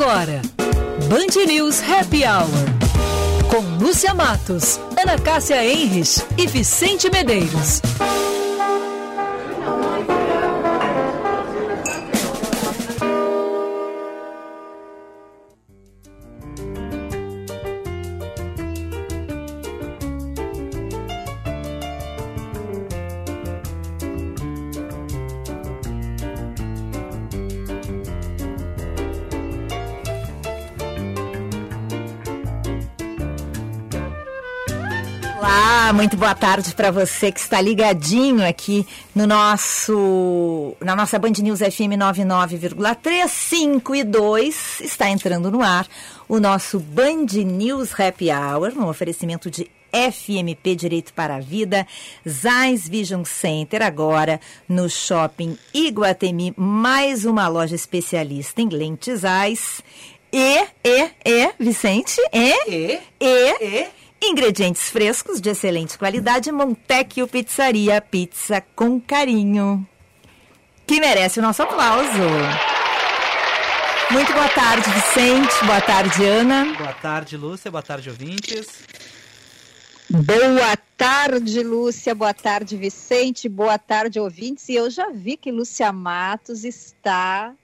agora, Band News Happy Hour. Com Lúcia Matos, Ana Cássia Enres e Vicente Medeiros. Muito boa tarde para você que está ligadinho aqui no nosso na nossa Band News FM 99,3, 5 e 2. Está entrando no ar o nosso Band News Happy Hour, um oferecimento de FMP Direito para a Vida, Zais Vision Center, agora no Shopping Iguatemi, mais uma loja especialista em lentes Zais. E, e, e, Vicente, e, E, e, e, Ingredientes frescos de excelente qualidade, Montecchio Pizzaria, pizza com carinho. Que merece o nosso aplauso. Muito boa tarde, Vicente. Boa tarde, Ana. boa tarde, Lúcia, boa tarde, ouvintes. Boa tarde, Lúcia. Boa tarde, Vicente. Boa tarde, ouvintes. E eu já vi que Lúcia Matos está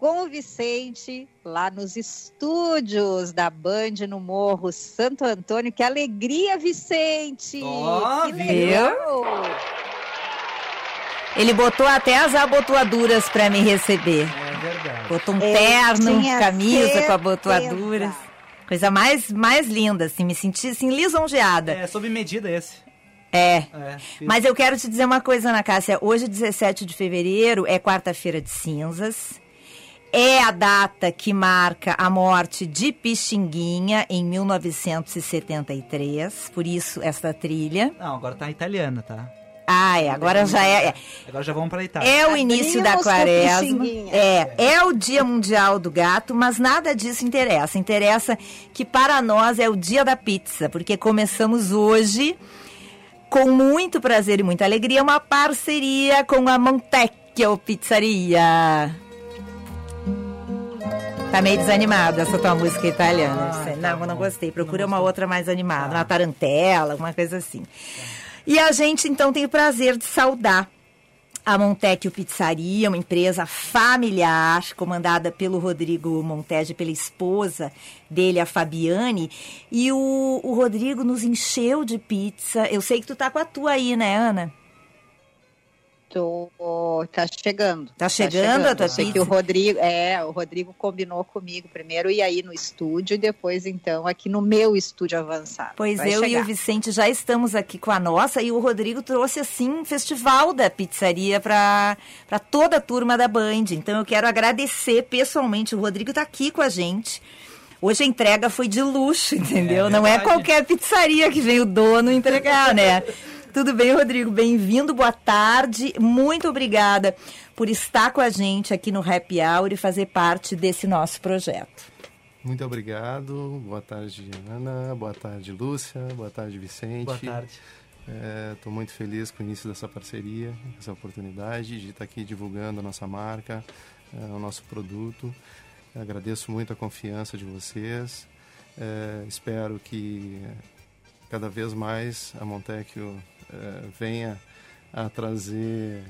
com o Vicente lá nos estúdios da Band no Morro Santo Antônio. Que alegria, Vicente! Ó, que legal! Ele botou até as abotoaduras para me receber. É verdade. Botou um Eu terno, camisa com certeza. abotoaduras. Coisa mais, mais linda, assim. Me senti assim, lisonjeada. É sob medida esse. É. É, Mas eu quero te dizer uma coisa, Ana Cássia. Hoje, 17 de fevereiro, é quarta-feira de cinzas. É a data que marca a morte de Pixinguinha em 1973. Por isso, esta trilha. Não, agora tá italiana, tá? Ah, é. Agora já é. é. Agora já vamos pra Itália. É o início da quaresma. É, é o Dia Mundial do Gato, mas nada disso interessa. Interessa que para nós é o dia da pizza, porque começamos hoje com muito prazer e muita alegria uma parceria com a Montecchio Pizzaria. Tá meio desanimado essa tua música italiana. Ah, não, tá não gostei. Procura Não uma outra mais animada, Tá. uma tarantela, alguma coisa assim. E a gente então tem o prazer de saudar a Montecchio Pizzaria, uma empresa familiar, comandada pelo Rodrigo Montege, pela esposa dele, a Fabiane. E o, o Rodrigo nos encheu de pizza. Eu sei que tu tá com a tua aí, né, Ana? Tô, tá chegando. Tá chegando a tua Eu sei que o Rodrigo, é, o Rodrigo combinou comigo primeiro e aí no estúdio e depois então aqui no meu estúdio avançado. Pois Vai eu e chegar. o Vicente já estamos aqui com a nossa e o Rodrigo trouxe assim um festival da pizzaria para toda a turma da Band. Então eu quero agradecer pessoalmente. O Rodrigo está aqui com a gente. Hoje a entrega foi de luxo, entendeu? É Não é qualquer pizzaria que vem o dono entregar, né? Tudo bem, Rodrigo? Bem-vindo, boa tarde. Muito obrigada por estar com a gente aqui no Happy Hour e fazer parte desse nosso projeto. Muito obrigado. Boa tarde, Ana. Boa tarde, Lúcia. Boa tarde, Vicente. Boa tarde. Estou muito feliz com o início dessa parceria, essa oportunidade de estar aqui divulgando a nossa marca, eh, o nosso produto. Agradeço muito a confiança de vocês. Eh, espero que cada vez mais a Montecchio venha a trazer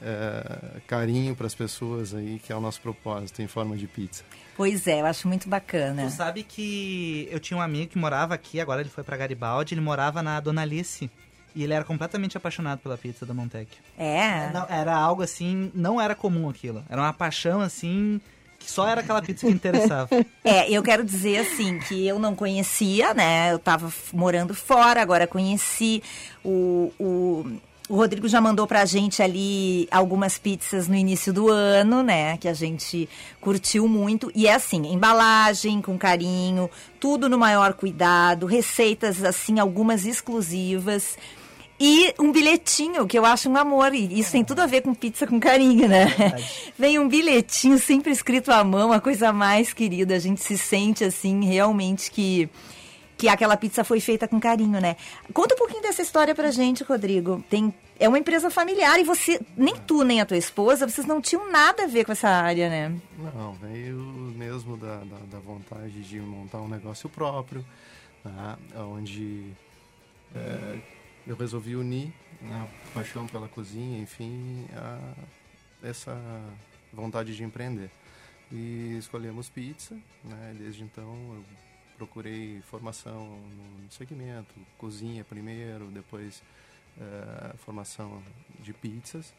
eh, carinho para as pessoas aí, que é o nosso propósito, em forma de pizza. Pois é, eu acho muito bacana. Tu sabe que eu tinha um amigo que morava aqui, agora ele foi pra Garibaldi, ele morava na Dona Alice. E ele era completamente apaixonado pela pizza da Montecchio. É. Não, era algo assim, não era comum aquilo. Era uma paixão assim, que só era aquela pizza que interessava. É, eu quero dizer assim que eu não conhecia, né? Eu tava morando fora, agora conheci o, o, o Rodrigo já mandou pra gente ali algumas pizzas no início do ano, né? Que a gente curtiu muito. E é assim, embalagem com carinho, tudo no maior cuidado, receitas assim, algumas exclusivas. E um bilhetinho, que eu acho um amor. E isso tem tudo a ver com pizza com carinho, né? Vem um bilhetinho sempre escrito à mão, a coisa mais querida. A gente se sente assim, realmente que que aquela pizza foi feita com carinho, né? Conta um pouquinho dessa história pra gente, Rodrigo. Tem é uma empresa familiar e você, nem tu nem a tua esposa, vocês não tinham nada a ver com essa área, né? Não, veio mesmo da, da, da vontade de montar um negócio próprio, né? onde é, eu resolvi unir né, a paixão pela cozinha, enfim, a, essa vontade de empreender. E escolhemos pizza, né? desde então eu procurei formação no segmento, cozinha primeiro, depois é, formação de pizzas.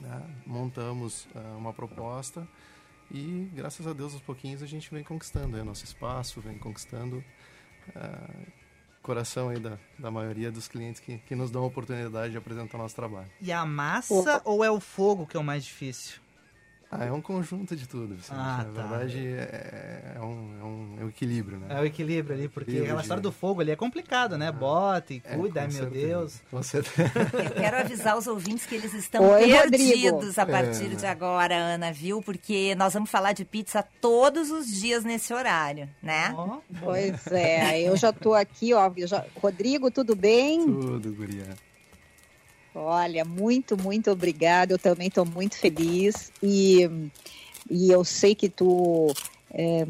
Né? Montamos é, uma proposta e, graças a Deus, aos pouquinhos a gente vem conquistando o nosso espaço, vem conquistando uh, coração aí da, da maioria dos clientes que, que nos dão a oportunidade de apresentar o nosso trabalho. E a massa ou é o fogo que é o mais difícil? Ah, é um conjunto de tudo. Assim. Ah, Na tá. verdade, é, é, um, é, um, é um equilíbrio, né? É o equilíbrio ali, porque Equilíbrio aquela de- história do fogo ali é complicado, né? Bota e É, cuida, com ai meu. Deus. Com certeza. Eu quero avisar os ouvintes que eles estão Oi, perdidos Rodrigo. a partir É. de agora, Ana, viu? Porque nós vamos falar de pizza todos os dias nesse horário, né? Ó, Pois é, eu já tô aqui, ó. eu já- Rodrigo, tudo bem? Tudo, guria. Olha, muito, muito obrigada. Eu também estou muito feliz e, e eu sei que tu é,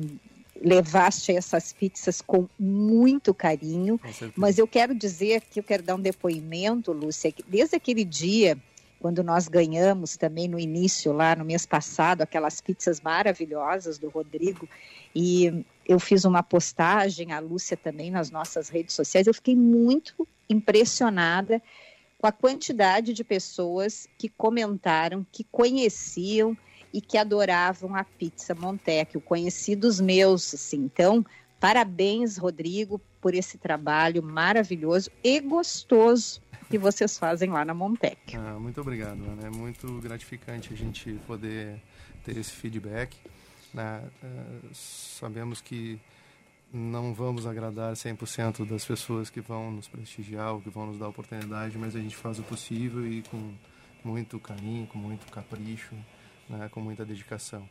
levaste essas pizzas com muito carinho. Com. Mas eu quero dizer que eu quero dar um depoimento, Lúcia, que desde aquele dia, quando nós ganhamos também no início, lá no mês passado, aquelas pizzas maravilhosas do Rodrigo, e eu fiz uma postagem, a Lúcia também, nas nossas redes sociais, eu fiquei muito impressionada com a quantidade de pessoas que comentaram, que conheciam e que adoravam a pizza Montecchio, conhecidos meus, assim. Então, parabéns, Rodrigo, por esse trabalho maravilhoso e gostoso que vocês fazem lá na Montecchio. Ah, muito obrigado, Ana. É muito gratificante a gente poder ter esse feedback. né? Eh, sabemos que não vamos agradar 100% das pessoas que vão nos prestigiar ou que vão nos dar oportunidade, mas a gente faz o possível e com muito carinho, com muito capricho, né? com muita dedicação.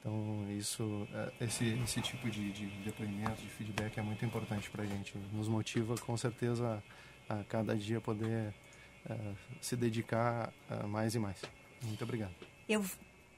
Então, isso, eh, esse, esse tipo de, de depoimento, de feedback é muito importante para a gente. Nos motiva, com certeza, a, a cada dia poder eh, se dedicar eh, mais e mais. Muito obrigado. Eu,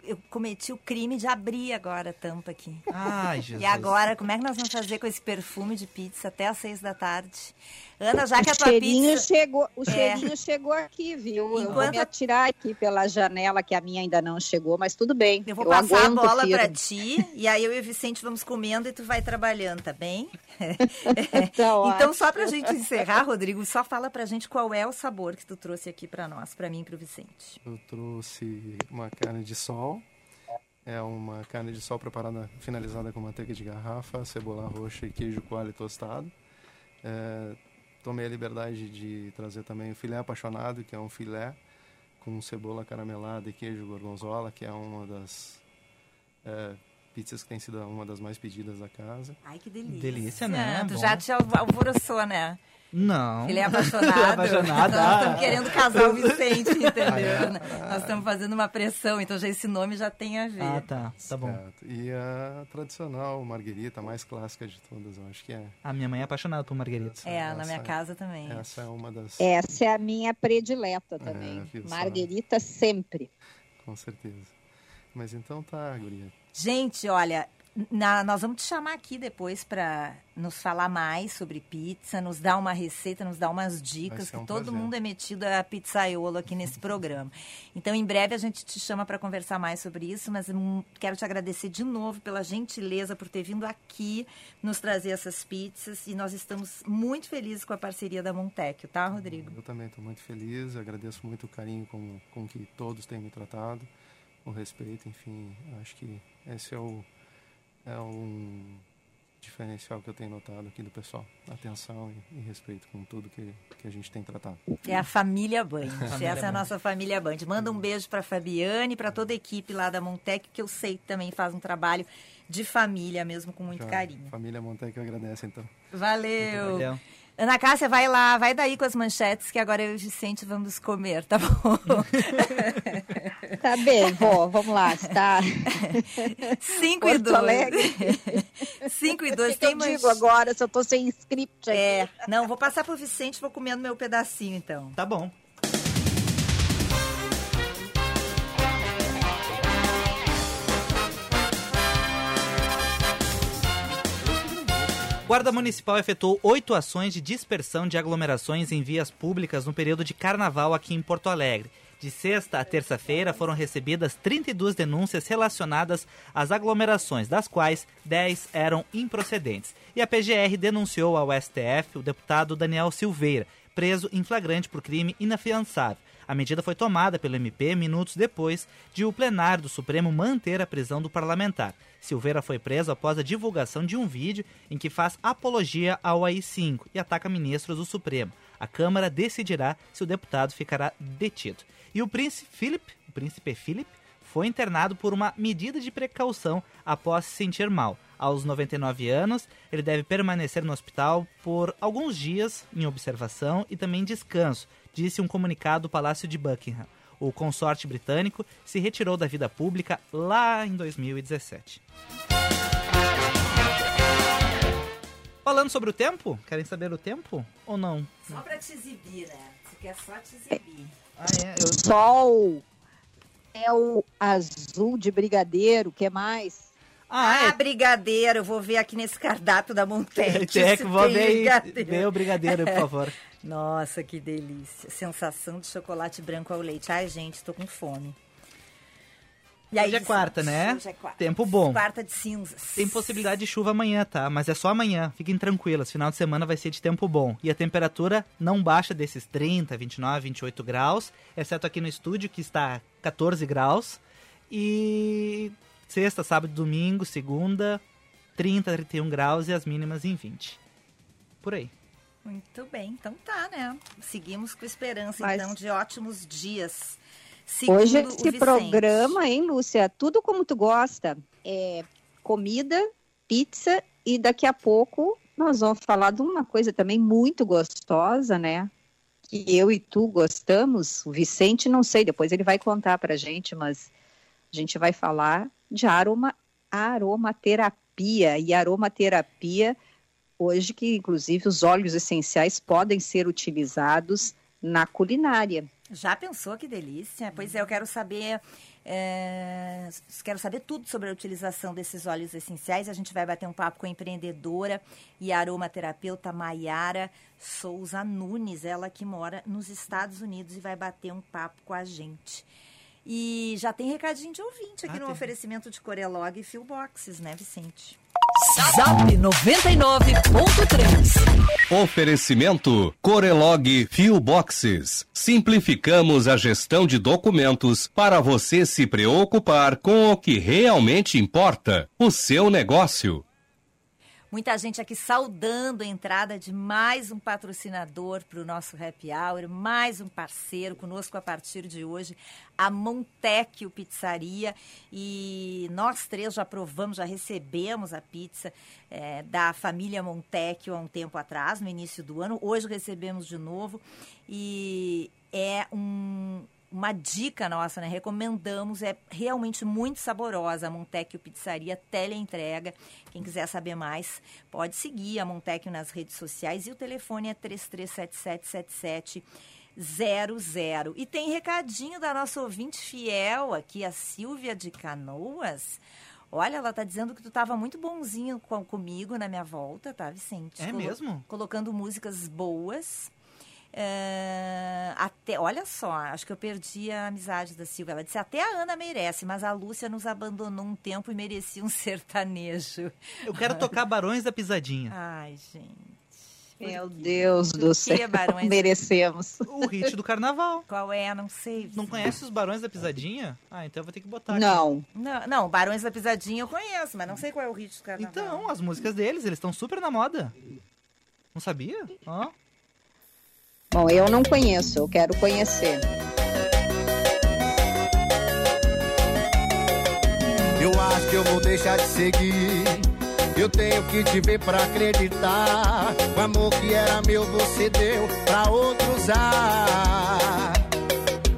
eu cometi o crime de abrir agora a tampa aqui. Ai, Jesus. E agora, como é que nós vamos fazer com esse perfume de pizza até às seis da tarde? Ana, já que a o tua cheirinho pizza... chegou, o É. cheirinho chegou aqui, viu? Eu vou Enquanto me a- atirar aqui pela janela, que a minha ainda não chegou, mas tudo bem. Eu vou passar a bola pra ti, e aí eu e o Vicente vamos comendo e tu vai trabalhando, tá bem? Então, ótimo. só pra gente encerrar, Rodrigo, só fala pra gente qual é o sabor que tu trouxe aqui pra nós, pra mim e pro Vicente. Eu trouxe uma carne de sol. É uma carne de sol preparada, finalizada com manteiga de garrafa, cebola roxa e queijo coalho tostado. É, tomei a liberdade de trazer também o filé apaixonado, que é um filé com cebola caramelada e queijo gorgonzola, que é uma das é, pizzas que tem sido uma das mais pedidas da casa. Ai, que delícia. Delícia, né? Tu Bom. já te alvoroçou, né? Não. Ele é apaixonado. apaixonado, Nós ah. estamos querendo casar o Vicente, entendeu? Nós estamos fazendo uma pressão, então já esse nome já tem a ver. Ah, tá. Tá bom. Certo. E a tradicional marguerita, a mais clássica de todas, eu acho que é. A minha mãe é apaixonada por margueritas. É, na Essa- minha casa também. Essa é uma das. Essa é a minha predileta também. só? Marguerita sempre. Com certeza. Mas então tá, guria. Gente, olha, na- nós vamos te chamar aqui depois para nos falar mais sobre pizza, nos dar uma receita, nos dar umas dicas, ser que um todo prazer. mundo é metido a pizzaiolo aqui nesse programa. Então, em breve a gente te chama para conversar mais sobre isso, mas hum, quero te agradecer de novo pela gentileza por ter vindo aqui nos trazer essas pizzas e nós estamos muito felizes com a parceria da Montecchio, tá, Rodrigo? Eu também estou muito feliz, agradeço muito o carinho com, com que todos têm me tratado, o respeito, enfim, acho que esse é o é um diferencial que eu tenho notado aqui do pessoal, atenção e, e respeito com tudo que, que a gente tem tratado. É a família Band. Família Essa é a nossa família Band. Manda um beijo para Fabiane, para toda a equipe lá da Montec, que eu sei que também faz um trabalho de família mesmo com muito Já carinho. Família Montec agradece então. Valeu. Valeu. Ana Cássia, vai lá, vai daí com as manchetes que agora eu e o Vicente vamos comer, tá bom? Tá bem, vó, vamos lá. Está 5 e Porto 2. Alegre. 5 e O 2 que eu tem mais. digo agora se eu tô sem script aqui? É, não, vou passar pro Vicente, vou comendo meu pedacinho então. Tá bom. Guarda Municipal efetuou oito ações de dispersão de aglomerações em vias públicas no período de carnaval aqui em Porto Alegre. De sexta a terça-feira foram recebidas 32 denúncias relacionadas às aglomerações, das quais 10 eram improcedentes. E a PGR denunciou ao STF o deputado Daniel Silveira, preso em flagrante por crime inafiançável. A medida foi tomada pelo MP minutos depois de o plenário do Supremo manter a prisão do parlamentar. Silveira foi preso após a divulgação de um vídeo em que faz apologia ao AI-5 e ataca ministros do Supremo. A Câmara decidirá se o deputado ficará detido. E o príncipe Philip, o príncipe Philip, foi internado por uma medida de precaução após se sentir mal. Aos 99 anos, ele deve permanecer no hospital por alguns dias em observação e também descanso, disse um comunicado do Palácio de Buckingham. O consorte britânico se retirou da vida pública lá em 2017. Falando sobre o tempo, querem saber o tempo ou não? Só pra te exibir, né? Você quer só te exibir. Ah, é? Eu... Sol, céu azul de brigadeiro, o que mais? Ah, é. brigadeiro, eu vou ver aqui nesse cardápio da Montec. É, se vou ver, aí, brigadeiro. ver o brigadeiro, por favor. Nossa, que delícia. Sensação de chocolate branco ao leite. Ai, gente, tô com fome. E Hoje é quarta, né? Hoje é quarta. Tempo bom. Quarta de cinzas. Tem possibilidade de chuva amanhã, tá? Mas é só amanhã. Fiquem tranquilas. Final de semana vai ser de tempo bom. E a temperatura não baixa desses 30, 29, 28 graus. Exceto aqui no estúdio, que está 14 graus. E sexta, sábado, domingo, segunda, 30, 31 graus e as mínimas em 20. Por aí. Muito bem, então tá, né? Seguimos com esperança, Mas- então, de ótimos dias. Hoje esse programa, hein, Lúcia? Tudo como tu gosta. É comida, pizza e daqui a pouco nós vamos falar de uma coisa também muito gostosa, né? Que eu e tu gostamos. O Vicente, não sei, depois ele vai contar pra gente, mas a gente vai falar de aroma, aromaterapia. E aromaterapia, hoje que inclusive os óleos essenciais podem ser utilizados na culinária. Já pensou que delícia? Pois é, eu quero saber. é, quero saber tudo sobre a utilização desses óleos essenciais. A gente vai bater um papo com a empreendedora e aromaterapeuta Maiara Souza Nunes, ela que mora nos Estados Unidos e vai bater um papo com a gente. E já tem recadinho de ouvinte aqui Ah, no tem. oferecimento de Corelog e Phil Boxes, né, Vicente? Zap 99.3. Oferecimento Corelog Fio Boxes. Simplificamos a gestão de documentos para você se preocupar com o que realmente importa, o seu negócio. Muita gente aqui saudando a entrada de mais um patrocinador para o nosso Happy Hour, mais um parceiro conosco a partir de hoje, a Montecchio Pizzaria. E nós três já provamos, já recebemos a pizza eh, da família Montecchio há um tempo atrás, no início do ano. Hoje recebemos de novo e é um, uma dica nossa, né? Recomendamos, é realmente muito saborosa a Montecchio Pizzaria teleentrega. Quem quiser saber mais, pode seguir a Montecchio nas redes sociais e o telefone é 337777 00. E tem recadinho da nossa ouvinte fiel aqui, a Silvia de Canoas. Olha, ela tá dizendo que tu tava muito bonzinho com- comigo na minha volta, tá, Vicente? É mesmo? Colocando músicas boas. É, até, olha só, acho que eu perdi a amizade da Silvia. Ela disse, até a Ana merece, mas a Lúcia nos abandonou um tempo e merecia um sertanejo. Eu quero tocar Barões da Pisadinha. Ai, gente. Meu? Deus do que, céu, Barões? merecemos. O hit do carnaval. Qual é? Não sei. Não conhece os Barões da Pisadinha? Ah, então eu vou ter que botar. aqui. Não, Não, não, Barões da Pisadinha eu conheço, mas não sei qual é o hit do carnaval. Então, as músicas deles, eles estão super na moda. Não sabia? Ó. bom, eu não conheço, eu quero conhecer. Eu acho que eu vou deixar de seguir. Eu tenho que te ver pra acreditar. O amor que era meu, você deu pra outro usar.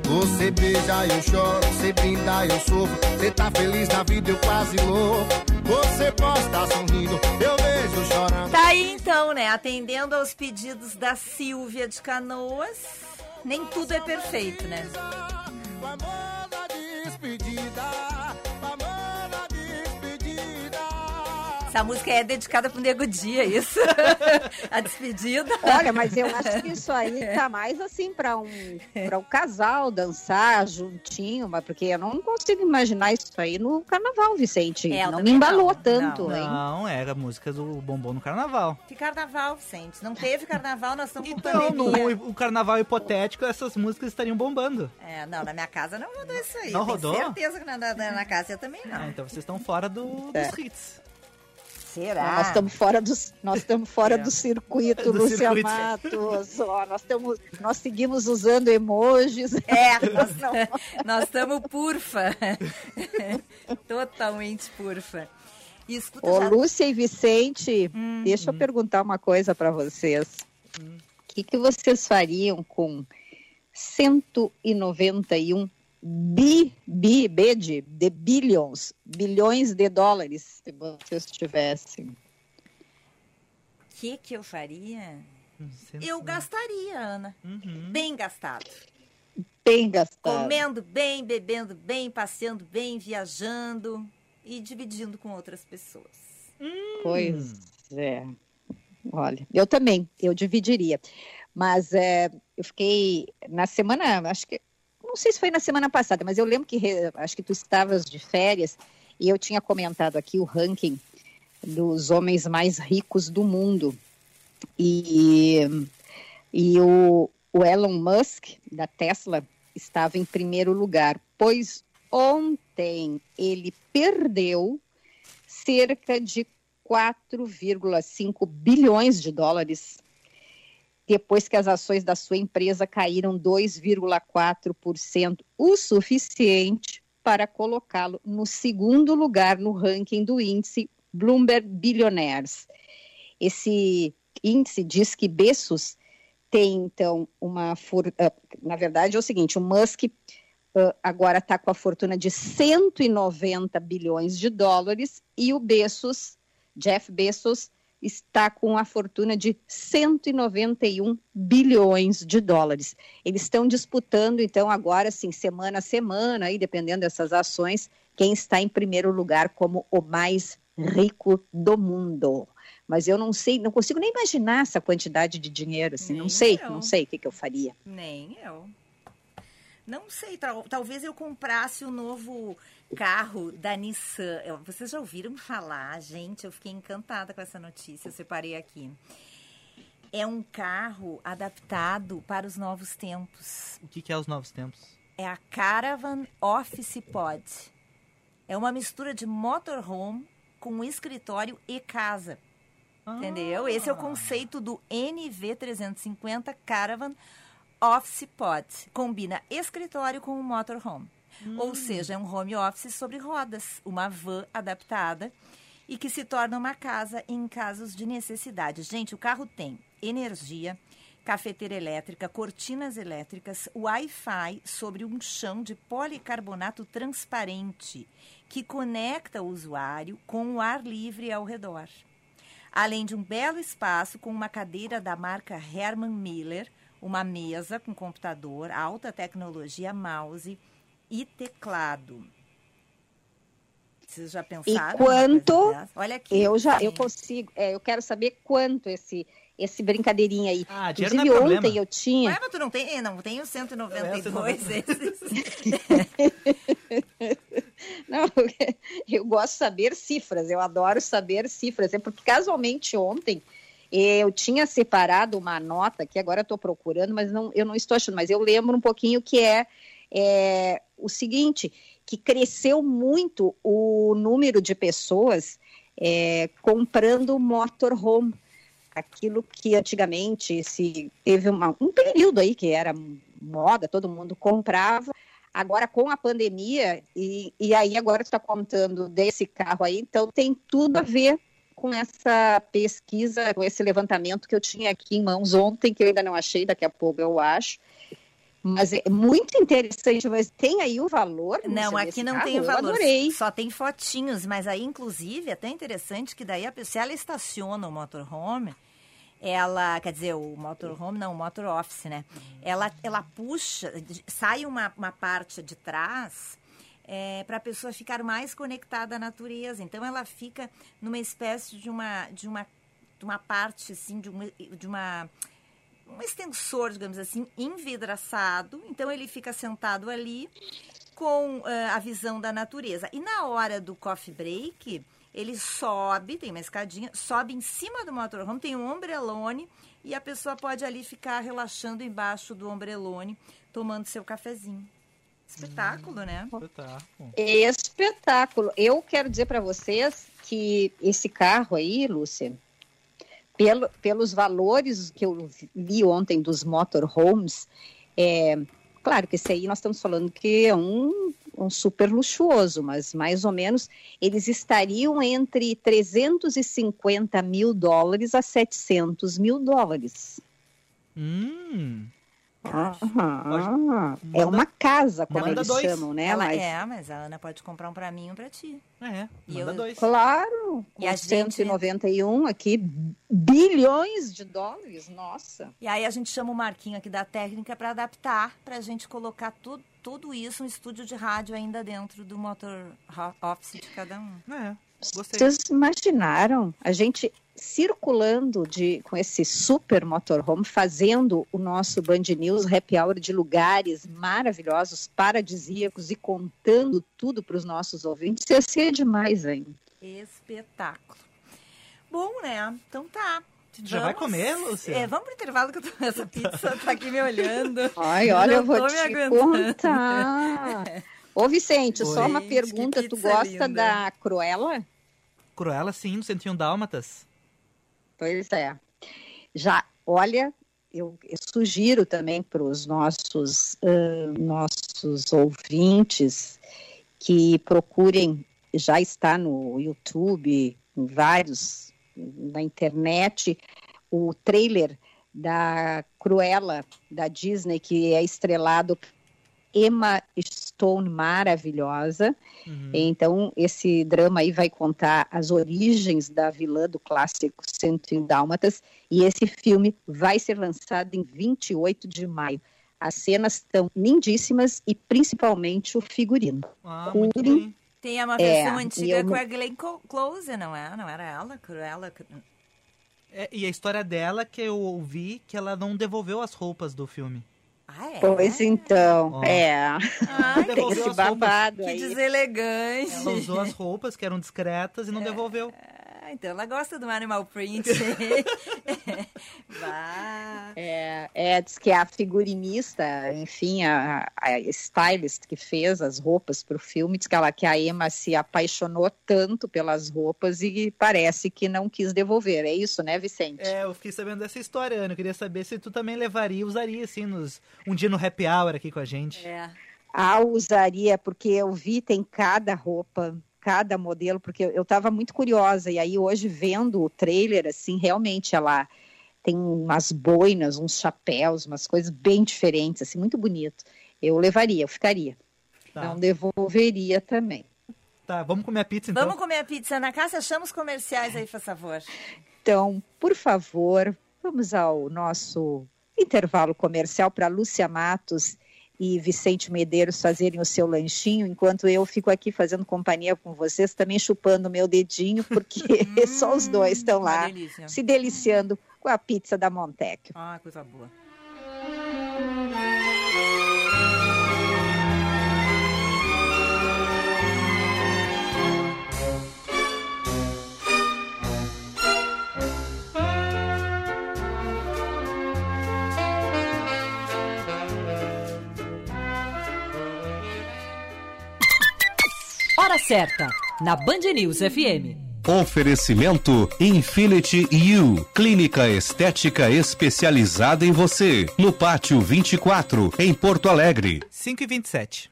Você beija, eu choro. Você brinda, eu sofro. Você tá feliz na vida, eu quase louco. Você pode estar sorrindo, eu vejo chorando. Tá aí então, né? Atendendo aos pedidos da Silvia de Canoas. Nem tudo é perfeito, né? O amor da despedida. Essa música é dedicada pro Nego Dia, isso. a despedida. Olha, mas eu acho que isso aí tá mais assim para um, pra um casal dançar juntinho, mas porque eu não consigo imaginar isso aí no carnaval, Vicente. É, não me embalou não, tanto, hein? Não, era a música do Bombom no Carnaval. Que carnaval, Vicente. Não teve carnaval, nós estamos com Então, pandemia. no o Carnaval hipotético, essas músicas estariam bombando. É, não, na minha casa não rodou isso aí. Não Eu tenho rodou? certeza que na, na, na casa eu também não. Ah, então vocês estão fora do, dos É. hits. Será? Nós estamos fora do nós estamos fora É. do circuito, Do Lúcia circuito. Matos. Ó, nós estamos nós seguimos usando emojis. É, nós não. Nós estamos purfa. Totalmente purfa. E escuta, Ô, já- Lúcia e Vicente, Hum. deixa eu perguntar uma coisa para vocês. O que, que vocês fariam com 191 bi, bi, B de, de billions, bilhões de dólares, se vocês tivessem? o que, que eu faria? Hum, Eu gastaria, Ana. Uhum. Bem gastado. Bem gastado. Comendo bem, bebendo bem, passeando bem, viajando e dividindo com outras pessoas. Pois é. Olha, eu também, eu dividiria. Mas é, eu fiquei na semana, acho que, não sei se foi na semana passada, mas eu lembro que acho que tu estavas de férias e eu tinha comentado aqui o ranking dos homens mais ricos do mundo. E, e o, o Elon Musk, da Tesla, estava em primeiro lugar, pois ontem ele perdeu cerca de 4,5 bilhões de dólares depois que as ações da sua empresa caíram 2,4%, o suficiente para colocá-lo no segundo lugar no ranking do índice Bloomberg Billionaires. Esse índice diz que Bezos tem, então, uma. for- ah, Na verdade, é o seguinte: o Musk ah, agora está com a fortuna de 190 bilhões de dólares e o Bezos, Jeff Bezos, está com a fortuna de 191 bilhões de dólares. Eles estão disputando, então, agora, assim, semana a semana, aí, dependendo dessas ações, quem está em primeiro lugar como o mais rico do mundo. Mas eu não sei, não consigo nem imaginar essa quantidade de dinheiro, assim, não Nem sei, eu. não sei o que, que eu faria. Nem eu. Não sei, tal- talvez eu comprasse o novo carro da Nissan. Vocês já ouviram falar? Gente, eu fiquei encantada com essa notícia, eu separei aqui. É um carro adaptado para os novos tempos. O que, que é os novos tempos? É a Caravan Office Pod. É uma mistura de motorhome com escritório e casa. Entendeu? Esse é o conceito do NV350 Caravan Office Pod. Combina escritório com um motorhome. Ou seja, é um home office sobre rodas, uma van adaptada e que se torna uma casa em casos de necessidade. Gente, o carro tem energia, cafeteira elétrica, cortinas elétricas, Wi-Fi sobre um chão de policarbonato transparente que conecta o usuário com o ar livre ao redor além de um belo espaço com uma cadeira da marca Herman Miller, uma mesa com computador, alta tecnologia, mouse e teclado. Vocês já pensaram? numa quanto? Olha aqui. Eu já, eu consigo, é, eu quero saber quanto esse esse brincadeirinha aí. Ah, dinheiro não é Inclusive problema. ontem eu tinha, Ué, mas tu não tem? Não, tem o 192 esses. Não, eu gosto de saber cifras, eu adoro saber cifras. É porque casualmente ontem eu tinha separado uma nota que agora estou procurando, mas não, eu não estou achando, mas eu lembro um pouquinho que é, é o seguinte, que cresceu muito o número de pessoas é, comprando motorhome. Aquilo que antigamente se teve uma- um período aí que era moda, todo mundo comprava, Agora, com a pandemia, e, e aí agora está contando desse carro aí, então tem tudo a ver com essa pesquisa, com esse levantamento que eu tinha aqui em mãos ontem, que eu ainda não achei, daqui a pouco eu acho. Mas é muito interessante, mas tem aí o valor? Não, aqui não carro? tem o Eu valor. adorei. Só tem fotinhos, mas aí, inclusive, é até interessante que daí, a pessoa, se ela estaciona o motorhome, ela, quer dizer, o motorhome, não, o motor office, né? Ela, ela puxa, sai uma, uma parte de trás é, para a pessoa ficar mais conectada à natureza. Então ela fica numa espécie de uma de uma, de uma parte assim de uma, de uma um extensor, digamos assim, envidraçado. Então ele fica sentado ali com uh, a visão da natureza. E na hora do coffee break, ele sobe, tem uma escadinha, sobe em cima do motorhome, tem um ombrelone e a pessoa pode ali ficar relaxando embaixo do ombrelone, tomando seu cafezinho. Espetáculo, hum, né? Espetáculo. Espetáculo. Eu quero dizer para vocês que esse carro aí, Lúcia, pelo, pelos valores que eu vi ontem dos motorhomes, é, claro que esse aí nós estamos falando que é um, um super luxuoso, mas mais ou menos eles estariam entre 350 mil dólares a 700 mil dólares. Hum, É uma casa, como eles dois. chamam, né? Ela, mas... É, mas a Ana pode comprar um pra mim e um pra ti. É, manda eu... dois. Claro, e a 191 gente... aqui, bilhões de dólares, nossa. E aí a gente chama o Marquinho aqui da técnica para adaptar, pra gente colocar tudo, tudo isso, um estúdio de rádio ainda dentro do motor office de cada um. É. Gostei. Vocês imaginaram a gente circulando de, com esse super motorhome, fazendo o nosso Band News Happy Hour de lugares maravilhosos, paradisíacos e contando tudo para os nossos ouvintes? Ia ser demais, hein? Espetáculo. Bom, né? Então tá. Já vai comer, Lúcia? É, vamos pro intervalo que eu tô essa pizza, tá aqui me olhando. Ai, olha, eu, eu vou te contar. Ô, Vicente, Oi. só uma pergunta. Tu gosta linda. da Cruella? Cruella, sim, no 101 Dálmatas. Pois é. Já, olha, eu, eu sugiro também para os nossos, uh, nossos ouvintes que procurem, já está no YouTube, em vários, na internet, o trailer da Cruella, da Disney, que é estrelado Emma Stone maravilhosa. Uhum. Então, esse drama aí vai contar as origens da vilã do clássico Cento Dálmatas. E esse filme vai ser lançado em 28 de maio. As cenas estão lindíssimas e principalmente o figurino. Ah, muito bem. Tem uma versão é, antiga eu... com a Glenn Close, não é? Não era ela? Cruella? É, e a história dela que eu ouvi que ela não devolveu as roupas do filme. Ah, é? Pois então, oh. é. Ai, tem esse babado aí. Que deselegante. Ela usou as roupas que eram discretas e não é. devolveu. Então ela gosta do animal print. é, é, diz que a figurinista, enfim, a, a stylist que fez as roupas para o filme, diz que, ela, que a Emma se apaixonou tanto pelas roupas e parece que não quis devolver. É isso, né, Vicente? É, eu fiquei sabendo dessa história, Ana. Eu queria saber se tu também levaria, usaria, assim, nos, um dia no happy hour aqui com a gente. É. Ah, usaria, porque eu vi, tem cada roupa cada modelo, porque eu estava muito curiosa, e aí hoje vendo o trailer, assim, realmente ela tem umas boinas, uns chapéus, umas coisas bem diferentes, assim, muito bonito. Eu levaria, eu ficaria. Tá. Não devolveria também. Tá, vamos comer a pizza então. Vamos comer a pizza na casa, chama os comerciais aí, por favor. Então, por favor, vamos ao nosso intervalo comercial para Lúcia Matos e Vicente Medeiros fazerem o seu lanchinho, enquanto eu fico aqui fazendo companhia com vocês, também chupando meu dedinho, porque só os dois estão lá se deliciando com a pizza da Montecchio. Ah, coisa boa. Certa, na Band News FM. Oferecimento Infinity U, clínica estética especializada em você, no Pátio 24, em Porto Alegre. 5 e 27.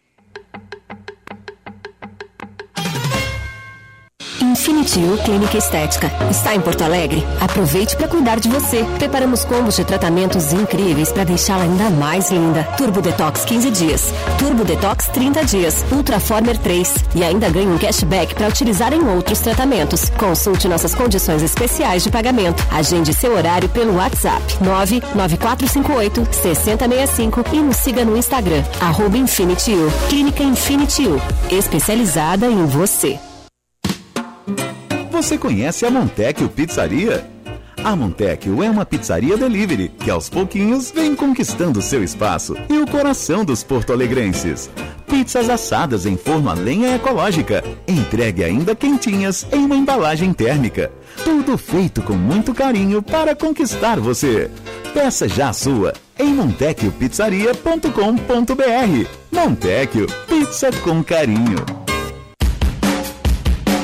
Infinity U Clínica Estética. Está em Porto Alegre? Aproveite para cuidar de você. Preparamos combos de tratamentos incríveis para deixá-la ainda mais linda. Turbo Detox 15 dias, Turbo Detox 30 dias, Ultraformer 3 e ainda ganhe um cashback para utilizar em outros tratamentos. Consulte nossas condições especiais de pagamento. Agende seu horário pelo WhatsApp 99458 6065 e nos siga no Instagram arroba Infinity U. Clínica Infinity U, especializada em você. Você conhece a Montecchio Pizzaria? A Montecchio é uma pizzaria delivery que aos pouquinhos vem conquistando seu espaço e o coração dos porto-alegrenses. Pizzas assadas em forno a lenha ecológica, entregue ainda quentinhas em uma embalagem térmica. Tudo feito com muito carinho para conquistar você. Peça já a sua em montecchiopizzaria.com.br. Montecchio, pizza com carinho.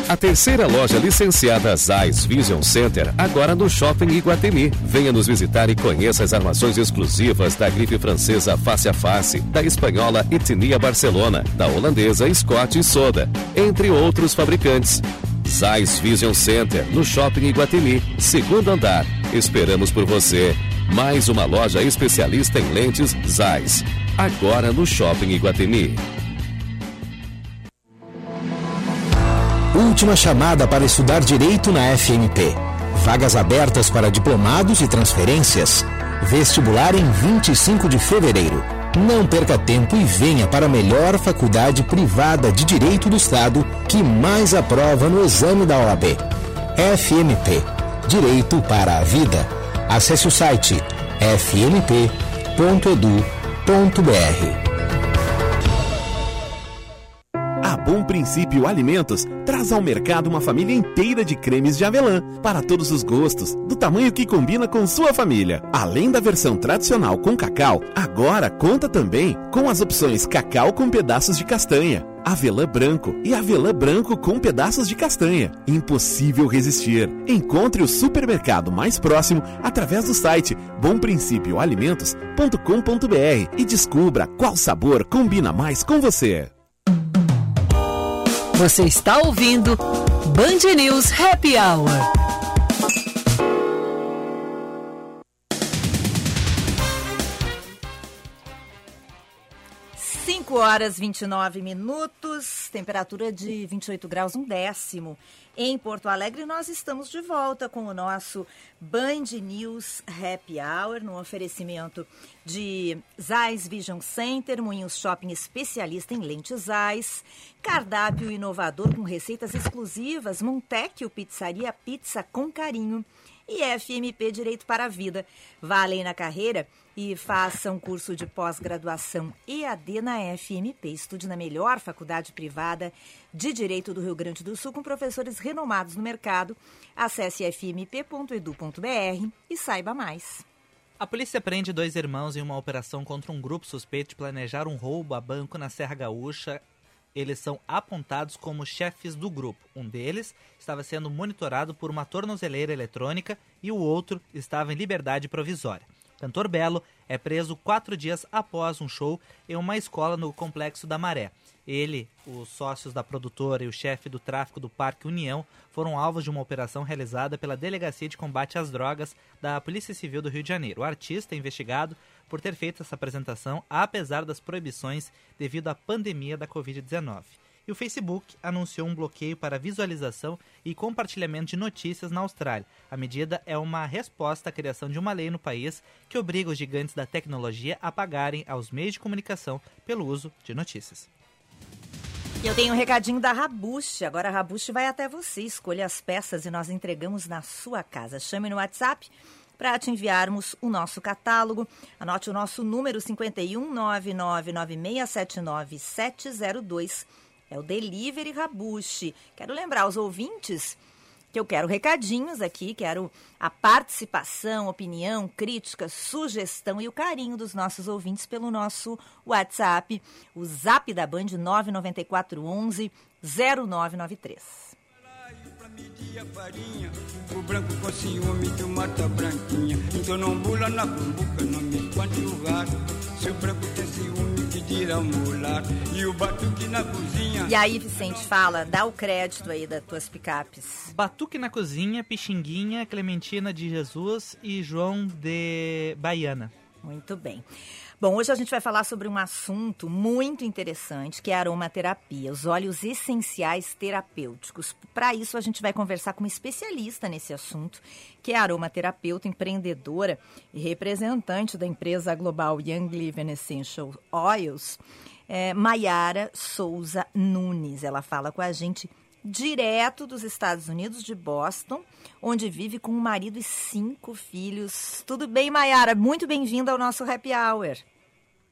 A terceira loja licenciada Zais Vision Center, agora no Shopping Iguatemi. Venha nos visitar e conheça as armações exclusivas da grife francesa Face a Face, da espanhola Etnia Barcelona, da holandesa Scott e Soda, entre outros fabricantes. Zais Vision Center, no Shopping Iguatemi, segundo andar. Esperamos por você. Mais uma loja especialista em lentes Zais. Agora no Shopping Iguatemi. Última chamada para estudar direito na FMP. Vagas abertas para diplomados e transferências. Vestibular em 25 de fevereiro. Não perca tempo e venha para a melhor faculdade privada de Direito do Estado que mais aprova no exame da OAB. FMP Direito para a Vida. Acesse o site fmp.edu.br. Bom Princípio Alimentos traz ao mercado uma família inteira de cremes de avelã, para todos os gostos, do tamanho que combina com sua família. Além da versão tradicional com cacau, agora conta também com as opções cacau com pedaços de castanha, avelã branco e avelã branco com pedaços de castanha. Impossível resistir. Encontre o supermercado mais próximo através do site bomprincipioalimentos.com.br e descubra qual sabor combina mais com você. Você está ouvindo Band News Happy Hour. Horas 29 minutos, temperatura de 28 graus, um décimo. Em Porto Alegre, nós estamos de volta com o nosso Band News Happy Hour, no oferecimento de Zais Vision Center, Moinhos Shopping especialista em lentes Zais, cardápio inovador com receitas exclusivas, Montecchio Pizzaria Pizza com Carinho e FMP Direito para a Vida. Vá além na carreira e faça um curso de pós-graduação EAD na FMP. Estude na melhor faculdade privada de Direito do Rio Grande do Sul com professores renomados no mercado. Acesse fmp.edu.br e saiba mais. A polícia prende dois irmãos em uma operação contra um grupo suspeito de planejar um roubo a banco na Serra Gaúcha. Eles são apontados como chefes do grupo. Um deles estava sendo monitorado por uma tornozeleira eletrônica e o outro estava em liberdade provisória. Cantor Belo é preso quatro dias após um show em uma escola no Complexo da Maré. Ele, os sócios da produtora e o chefe do tráfico do Parque União foram alvos de uma operação realizada pela Delegacia de Combate às Drogas da Polícia Civil do Rio de Janeiro. O artista é investigado por ter feito essa apresentação apesar das proibições devido à pandemia da Covid-19 e o Facebook anunciou um bloqueio para visualização e compartilhamento de notícias na Austrália. A medida é uma resposta à criação de uma lei no país que obriga os gigantes da tecnologia a pagarem aos meios de comunicação pelo uso de notícias. Eu tenho um recadinho da Rabuche. Agora a Rabuche vai até você. Escolha as peças e nós entregamos na sua casa. Chame no WhatsApp para te enviarmos o nosso catálogo. Anote o nosso número 51 999 702 é o Delivery Rabuche. Quero lembrar aos ouvintes que eu quero recadinhos aqui, quero a participação, opinião, crítica, sugestão e o carinho dos nossos ouvintes pelo nosso WhatsApp, o Zap da Band 99411 0993 medir a farinha, o branco com ciúme de mata branquinha. Então não bula na cumbuca, não me esconde o gato. Seu branco tem ciúme. E aí, Vicente, fala, dá o crédito aí das tuas picapes. Batuque na cozinha, Pixinguinha, Clementina de Jesus e João de Baiana. Muito bem. Bom, hoje a gente vai falar sobre um assunto muito interessante, que é a aromaterapia, os óleos essenciais terapêuticos. Para isso, a gente vai conversar com uma especialista nesse assunto, que é aromaterapeuta, empreendedora e representante da empresa global Young Living Essential Oils, é, Souza Nunes. Ela fala com a gente direto dos Estados Unidos, de Boston, onde vive com um marido e cinco filhos. Tudo bem, Mayara? Muito bem-vinda ao nosso Happy Hour.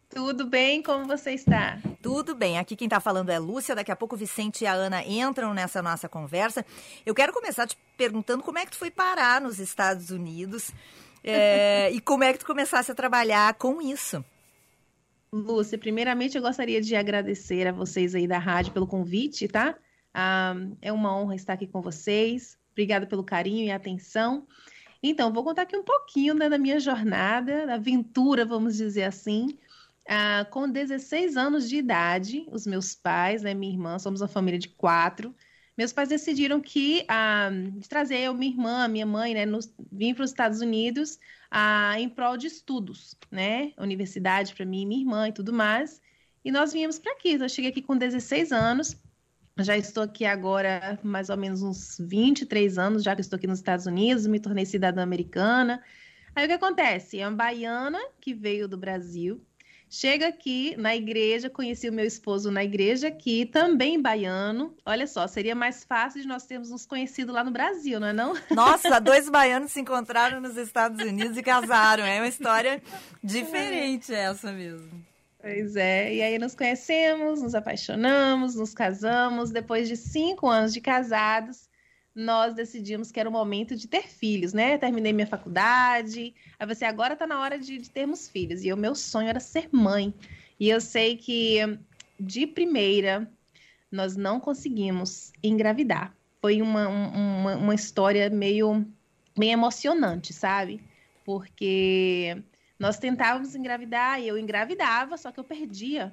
Tudo bem? Como você está? Tudo bem. Aqui quem está falando é Lúcia. Daqui a pouco o Vicente e a Ana entram nessa nossa conversa. Eu quero começar te perguntando como é que tu foi parar nos Estados Unidos é, e como é que tu começasse a trabalhar com isso. Lúcia, primeiramente eu gostaria de agradecer a vocês aí da rádio pelo convite, tá? É uma honra estar aqui com vocês. Obrigada pelo carinho e atenção. Então, vou contar aqui um pouquinho né, da minha jornada, da aventura, vamos dizer assim. Ah, com 16 anos de idade, os meus pais, né, minha irmã, somos uma família de quatro. Meus pais decidiram que ah, trazer eu, minha irmã, minha mãe, né, nos, vim para os Estados Unidos ah, em prol de estudos, né, universidade para mim minha irmã e tudo mais. E nós viemos para aqui. Então, eu cheguei aqui com 16 anos. Já estou aqui agora mais ou menos uns 23 anos, já que estou aqui nos Estados Unidos, me tornei cidadã americana. Aí o que acontece? É uma baiana que veio do Brasil, Chega aqui na igreja, conheci o meu esposo na igreja aqui, também baiano. Olha só, seria mais fácil de nós termos nos conhecido lá no Brasil, não é não? Nossa, dois baianos se encontraram nos Estados Unidos e casaram. É uma história diferente essa mesmo. Pois é, e aí nos conhecemos, nos apaixonamos, nos casamos. Depois de cinco anos de casados, nós decidimos que era o momento de ter filhos, né? Terminei minha faculdade, aí você agora está na hora de, de, termos filhos. E o meu sonho era ser mãe. E eu sei que de primeira nós não conseguimos engravidar. Foi uma, uma, uma história meio bem emocionante, sabe? Porque nós tentávamos engravidar e eu engravidava, só que eu perdia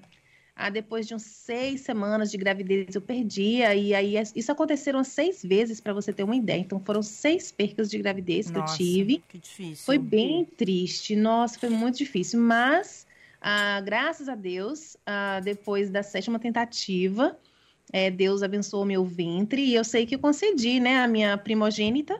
ah, depois de uns seis semanas de gravidez eu perdia, e aí isso aconteceram seis vezes para você ter uma ideia. Então foram seis percas de gravidez Nossa, que eu tive. Que difícil. Foi bem triste, nossa, foi muito difícil. Mas, ah, graças a Deus, ah, depois da sétima tentativa, é, Deus abençoou meu ventre e eu sei que eu concedi, né, a minha primogênita.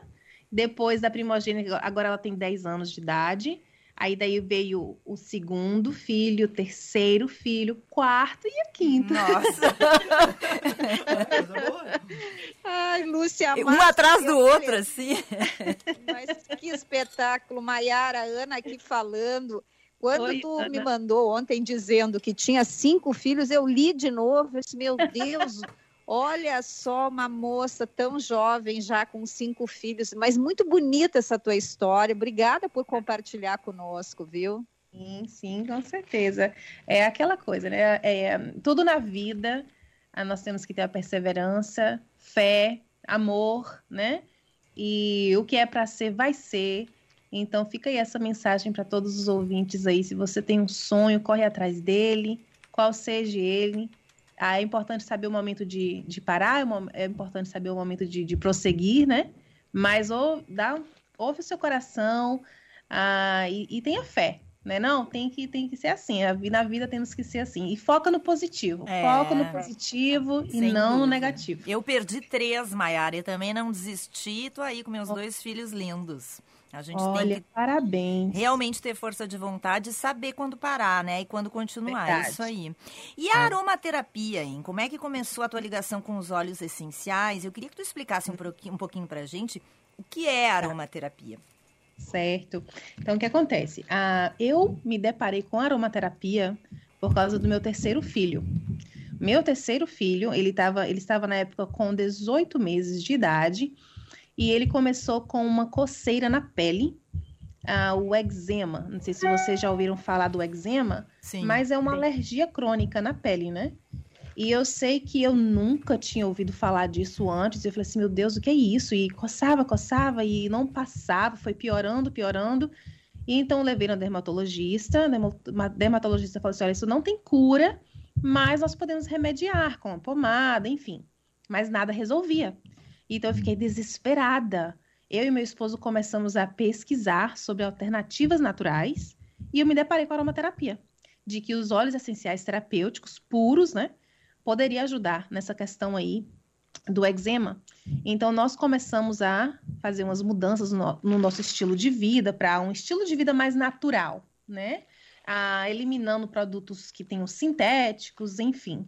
Depois da primogênita, agora ela tem 10 anos de idade. Aí daí veio o segundo filho, o terceiro filho, quarto e o quinto. Nossa! Ai, Lúcia, um atrás do outro, assim. Mas que espetáculo, Maiara, Ana aqui falando. Quando Oi, tu Ana. me mandou ontem dizendo que tinha cinco filhos, eu li de novo. Eu disse, meu Deus, Olha só, uma moça tão jovem, já com cinco filhos, mas muito bonita essa tua história. Obrigada por compartilhar conosco, viu? Sim, sim, com certeza. É aquela coisa, né? É, tudo na vida, ah, nós temos que ter a perseverança, fé, amor, né? E o que é para ser, vai ser. Então, fica aí essa mensagem para todos os ouvintes aí. Se você tem um sonho, corre atrás dele, qual seja ele ah, é importante saber o momento de, de parar, é, é importante saber o momento de, de prosseguir, né? Mas ou, dá, ouve o seu coração ah, e, e tenha fé, né? Não, tem que, tem que ser assim. Na vida temos que ser assim. E foca no positivo. É, foca no positivo e não dúvida. no negativo. Eu perdi três, Maiara, e também não desisti. Tô aí com meus oh. dois filhos lindos. A gente Olha, tem que parabéns. realmente ter força de vontade e saber quando parar, né? E quando continuar. Verdade. Isso aí. E a é. aromaterapia, hein? Como é que começou a tua ligação com os óleos essenciais? Eu queria que tu explicasse um pouquinho, um pouquinho pra gente o que é a aromaterapia. Certo. Então, o que acontece? Ah, eu me deparei com aromaterapia por causa do meu terceiro filho. Meu terceiro filho, ele, tava, ele estava na época com 18 meses de idade e ele começou com uma coceira na pele, o eczema. Não sei se vocês já ouviram falar do eczema, Sim, mas é uma sim. alergia crônica na pele, né? E eu sei que eu nunca tinha ouvido falar disso antes. Eu falei assim, meu Deus, o que é isso? E coçava, coçava e não passava, foi piorando, piorando. E então levei no dermatologista, a dermatologista falou assim: olha, isso não tem cura, mas nós podemos remediar com a pomada, enfim. Mas nada resolvia. Então eu fiquei desesperada. Eu e meu esposo começamos a pesquisar sobre alternativas naturais e eu me deparei com a aromaterapia, de que os óleos essenciais terapêuticos puros, né, poderia ajudar nessa questão aí do eczema. Então, nós começamos a fazer umas mudanças no, no nosso estilo de vida para um estilo de vida mais natural, né? Ah, eliminando produtos que tenham sintéticos, enfim.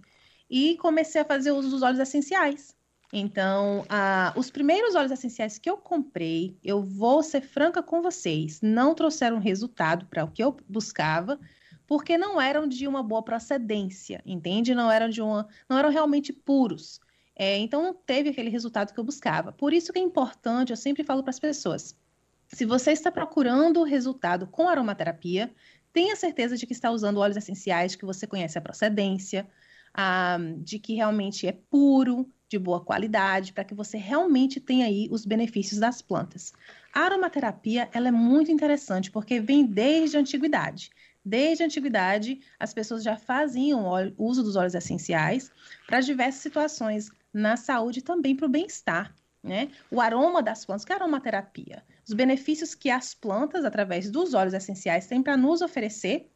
E comecei a fazer uso dos óleos essenciais. Então, ah, os primeiros óleos essenciais que eu comprei, eu vou ser franca com vocês, não trouxeram resultado para o que eu buscava, porque não eram de uma boa procedência, entende? Não eram de uma, não eram realmente puros. É, então não teve aquele resultado que eu buscava. Por isso que é importante, eu sempre falo para as pessoas, se você está procurando resultado com aromaterapia, tenha certeza de que está usando óleos essenciais, que você conhece a procedência, a, de que realmente é puro, de boa qualidade, para que você realmente tenha aí os benefícios das plantas. A aromaterapia ela é muito interessante porque vem desde a antiguidade. Desde a antiguidade, as pessoas já faziam uso dos óleos essenciais para diversas situações na saúde e também para o bem-estar. Né? O aroma das plantas, que é a aromaterapia, os benefícios que as plantas, através dos óleos essenciais, têm para nos oferecer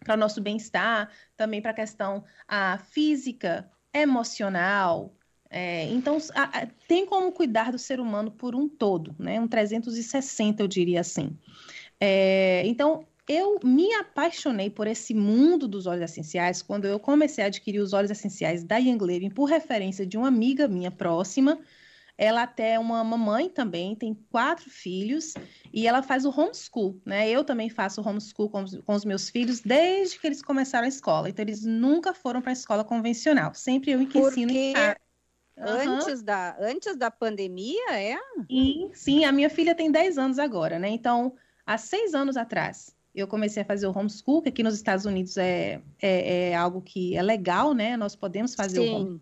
para o nosso bem-estar, também para a questão a, física, emocional. É, então, a, a, tem como cuidar do ser humano por um todo, né? Um 360, eu diria assim. É, então, eu me apaixonei por esse mundo dos óleos essenciais quando eu comecei a adquirir os óleos essenciais da Young Living por referência de uma amiga minha próxima. Ela até é uma mamãe também, tem quatro filhos e ela faz o homeschool, né? Eu também faço homeschool com os, com os meus filhos desde que eles começaram a escola. Então, eles nunca foram para a escola convencional. Sempre eu que ensino em casa. Antes, uhum. da, antes da pandemia, é? Sim, sim, a minha filha tem 10 anos agora, né? Então, há seis anos atrás, eu comecei a fazer o homeschool, que aqui nos Estados Unidos é, é, é algo que é legal, né? Nós podemos fazer Sim. o home.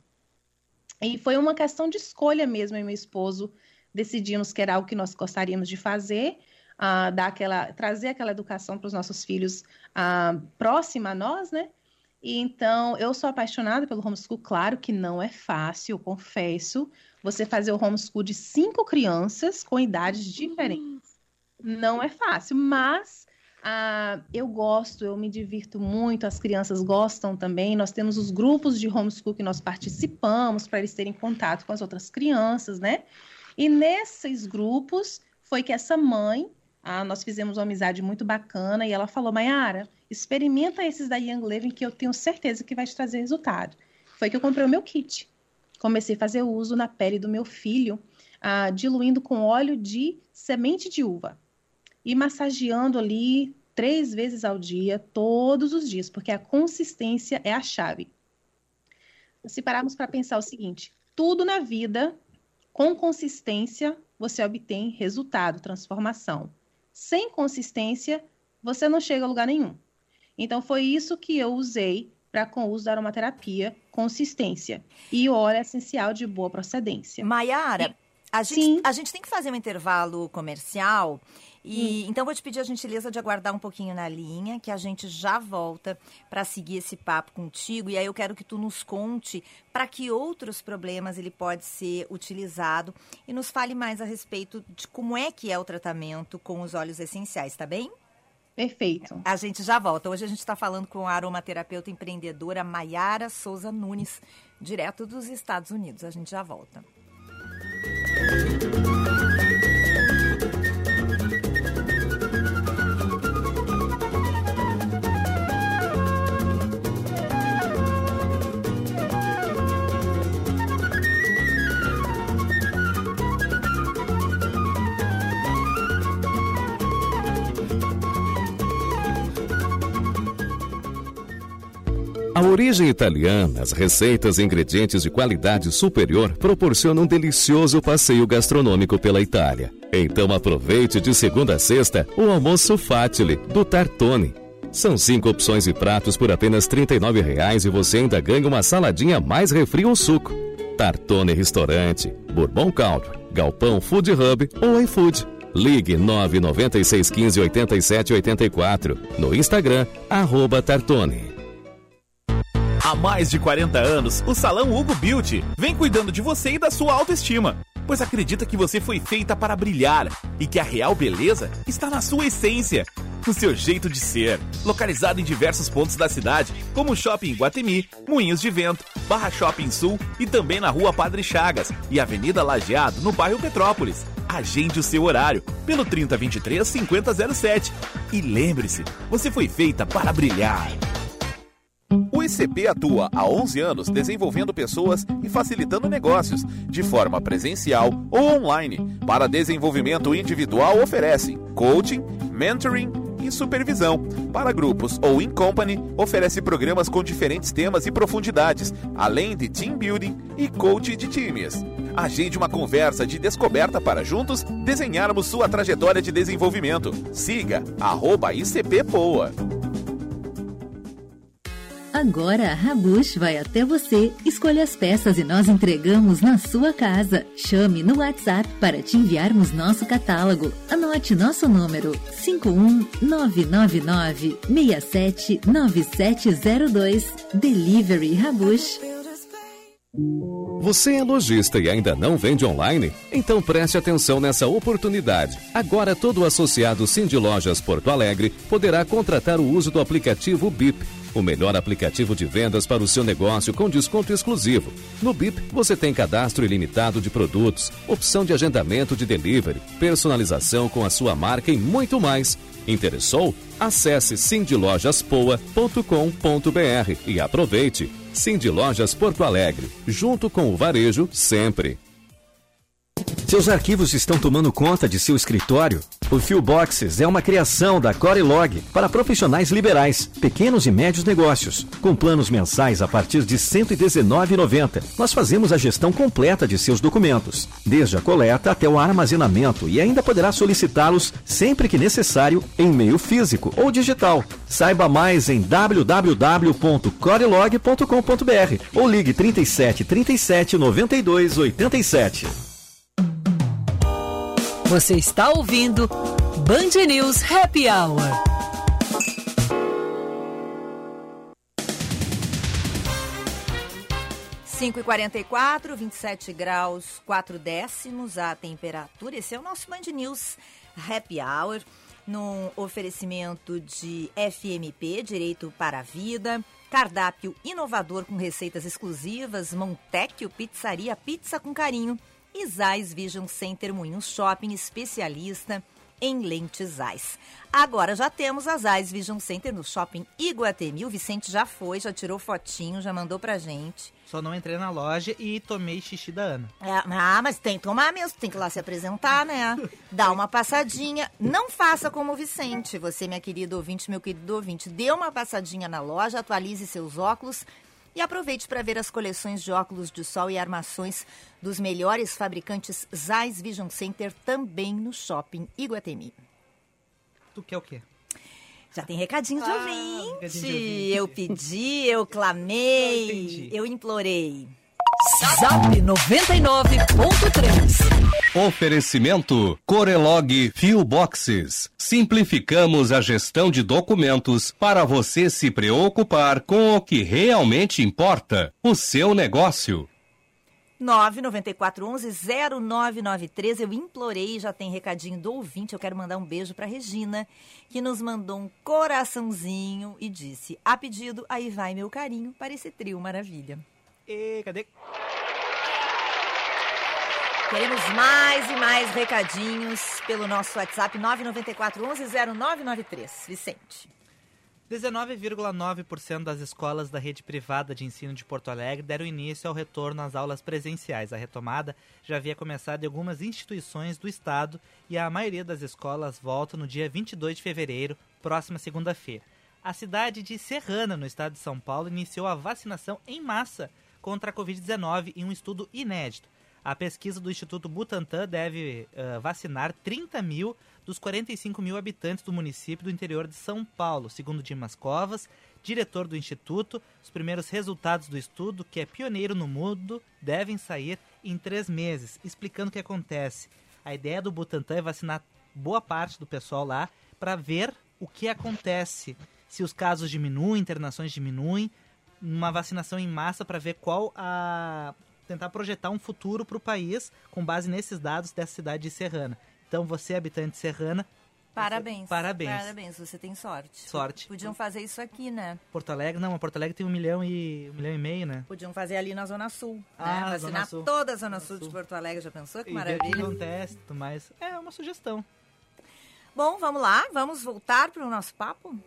E foi uma questão de escolha mesmo, eu e meu esposo decidimos que era algo que nós gostaríamos de fazer, uh, dar aquela, trazer aquela educação para os nossos filhos uh, próxima a nós, né? Então, eu sou apaixonada pelo homeschool, claro que não é fácil, eu confesso. Você fazer o homeschool de cinco crianças com idades diferentes. Não é fácil, mas ah, eu gosto, eu me divirto muito, as crianças gostam também. Nós temos os grupos de homeschool que nós participamos para eles terem contato com as outras crianças, né? E nesses grupos foi que essa mãe, ah, nós fizemos uma amizade muito bacana e ela falou: Mayara, experimenta esses da Young Living que eu tenho certeza que vai te trazer resultado. Foi que eu comprei o meu kit. Comecei a fazer uso na pele do meu filho, ah, diluindo com óleo de semente de uva e massageando ali três vezes ao dia, todos os dias, porque a consistência é a chave. Se pararmos para pensar o seguinte, tudo na vida, com consistência, você obtém resultado, transformação. Sem consistência, você não chega a lugar nenhum. Então, foi isso que eu usei para com o uso da aromaterapia, consistência. E o óleo é essencial de boa procedência. Maiara, a gente, a gente tem que fazer um intervalo comercial e hum. então vou te pedir a gentileza de aguardar um pouquinho na linha, que a gente já volta para seguir esse papo contigo. E aí eu quero que tu nos conte para que outros problemas ele pode ser utilizado e nos fale mais a respeito de como é que é o tratamento com os óleos essenciais, tá bem? Perfeito. A gente já volta. Hoje a gente está falando com a aromaterapeuta empreendedora Maiara Souza Nunes, direto dos Estados Unidos. A gente já volta. Origem italiana, as receitas e ingredientes de qualidade superior proporcionam um delicioso passeio gastronômico pela Itália. Então aproveite de segunda a sexta o almoço Fatile do Tartone. São cinco opções e pratos por apenas R$ 39,00 e você ainda ganha uma saladinha mais refri ou suco. Tartone Restaurante, Bourbon Country, Galpão Food Hub ou iFood. Ligue 99615 8784. No Instagram, arroba Tartone. Há mais de 40 anos, o Salão Hugo Beauty vem cuidando de você e da sua autoestima, pois acredita que você foi feita para brilhar e que a real beleza está na sua essência, no seu jeito de ser. Localizado em diversos pontos da cidade, como Shopping Guatemi, Moinhos de Vento, Barra Shopping Sul e também na Rua Padre Chagas e Avenida Lajeado, no bairro Petrópolis. Agende o seu horário pelo 3023 5007. E lembre-se, você foi feita para brilhar. O ICP atua há 11 anos desenvolvendo pessoas e facilitando negócios, de forma presencial ou online. Para desenvolvimento individual, oferece coaching, mentoring e supervisão. Para grupos ou in company, oferece programas com diferentes temas e profundidades, além de team building e coach de times. Agende uma conversa de descoberta para juntos desenharmos sua trajetória de desenvolvimento. Siga arroba ICP Poa. Agora a Rabush vai até você, escolha as peças e nós entregamos na sua casa. Chame no WhatsApp para te enviarmos nosso catálogo. Anote nosso número 51999 679702. Delivery Rabush. Você é lojista e ainda não vende online? Então preste atenção nessa oportunidade. Agora todo associado Cindy Lojas Porto Alegre poderá contratar o uso do aplicativo BIP o melhor aplicativo de vendas para o seu negócio com desconto exclusivo. No BIP, você tem cadastro ilimitado de produtos, opção de agendamento de delivery, personalização com a sua marca e muito mais. Interessou? Acesse cindylojaspoa.com.br e aproveite. Cindy Lojas Porto Alegre, junto com o varejo sempre. Seus arquivos estão tomando conta de seu escritório? O Fillboxes é uma criação da Corelog para profissionais liberais, pequenos e médios negócios. Com planos mensais a partir de R$ 119,90, nós fazemos a gestão completa de seus documentos, desde a coleta até o armazenamento e ainda poderá solicitá-los sempre que necessário em meio físico ou digital. Saiba mais em www.corelog.com.br ou ligue 37 37 92 87. Você está ouvindo Band News Happy Hour. Cinco e quarenta e quatro, 27 graus, 4 décimos a temperatura. Esse é o nosso Band News Happy Hour, num oferecimento de FMP, Direito para a Vida, cardápio inovador com receitas exclusivas, Montecchio Pizzaria, pizza com carinho e Zais Vision Center Moinhos Shopping, especialista em lentes Zais. Agora já temos a Zais Vision Center no Shopping Iguatemi. O Vicente já foi, já tirou fotinho, já mandou pra gente. Só não entrei na loja e tomei xixi da Ana. É, ah, mas tem que tomar mesmo, tem que ir lá se apresentar, né? Dá uma passadinha. Não faça como o Vicente. Você, minha querida ouvinte, meu querido ouvinte, dê uma passadinha na loja, atualize seus óculos e aproveite para ver as coleções de óculos de sol e armações dos melhores fabricantes Zeiss Vision Center também no Shopping Iguatemi. Tu quer o quê? Já tem recadinho de, Ah, ouvinte. recadinho de ouvinte. Eu pedi, eu clamei, eu implorei. Zap 99.3. Oferecimento Corelog Fio Boxes. Simplificamos a gestão de documentos para você se preocupar com o que realmente importa, o seu negócio. 99411-0993. Eu implorei, já tem recadinho do ouvinte. Eu quero mandar um beijo para Regina, que nos mandou um coraçãozinho e disse: A pedido, aí vai meu carinho para esse trio maravilha. E cadê? Queremos mais e mais recadinhos pelo nosso WhatsApp 99411-0993. Vicente. 19,9% das escolas da rede privada de ensino de Porto Alegre deram início ao retorno às aulas presenciais. A retomada já havia começado em algumas instituições do estado e a maioria das escolas volta no dia 22 de fevereiro, próxima segunda-feira. A cidade de Serrana, no estado de São Paulo, iniciou a vacinação em massa contra a Covid-19 em um estudo inédito. A pesquisa do Instituto Butantan deve uh, vacinar 30 mil dos 45 mil habitantes do município do interior de São Paulo, segundo Dimas Covas, diretor do Instituto. Os primeiros resultados do estudo, que é pioneiro no mundo, devem sair em três meses, explicando o que acontece. A ideia do Butantan é vacinar boa parte do pessoal lá para ver o que acontece, se os casos diminuem, internações diminuem, uma vacinação em massa para ver qual a tentar projetar um futuro para o país com base nesses dados dessa cidade de Serrana. Então você habitante de Serrana, Parabéns. Parabéns. Parabéns, você tem sorte. Sorte. Podiam fazer isso aqui, né? Porto Alegre, não, Porto Alegre tem um milhão e um milhão e meio, né? Podiam fazer ali na Zona Sul. Ah, né? na Vacinar Zona Sul. toda a Zona Sul de Porto Alegre. Já pensou que e maravilha? que acontece, mais. É uma sugestão. Bom, vamos lá, vamos voltar para o nosso papo?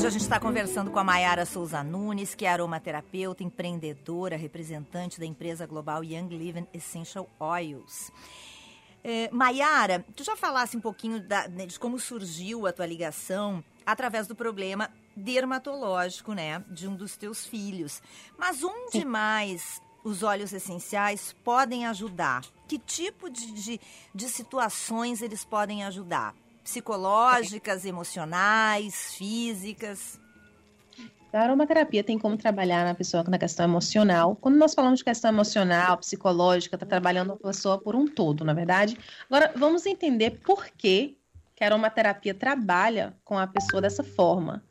Hoje a gente está conversando com a Mayara Souza Nunes, que é aromaterapeuta, empreendedora, representante da empresa global Young Living Essential Oils. É, Mayara, tu já falasse um pouquinho da- né, de como surgiu a tua ligação através do problema dermatológico, né, de um dos teus filhos. Mas onde mais os óleos essenciais podem ajudar? Que tipo de, de, de situações eles podem ajudar? Psicológicas, emocionais, físicas? A aromaterapia tem como trabalhar na pessoa na questão emocional. Quando nós falamos de questão emocional, psicológica, está trabalhando a pessoa por um todo, na verdade. Agora, vamos entender por que, que a aromaterapia trabalha com a pessoa dessa forma,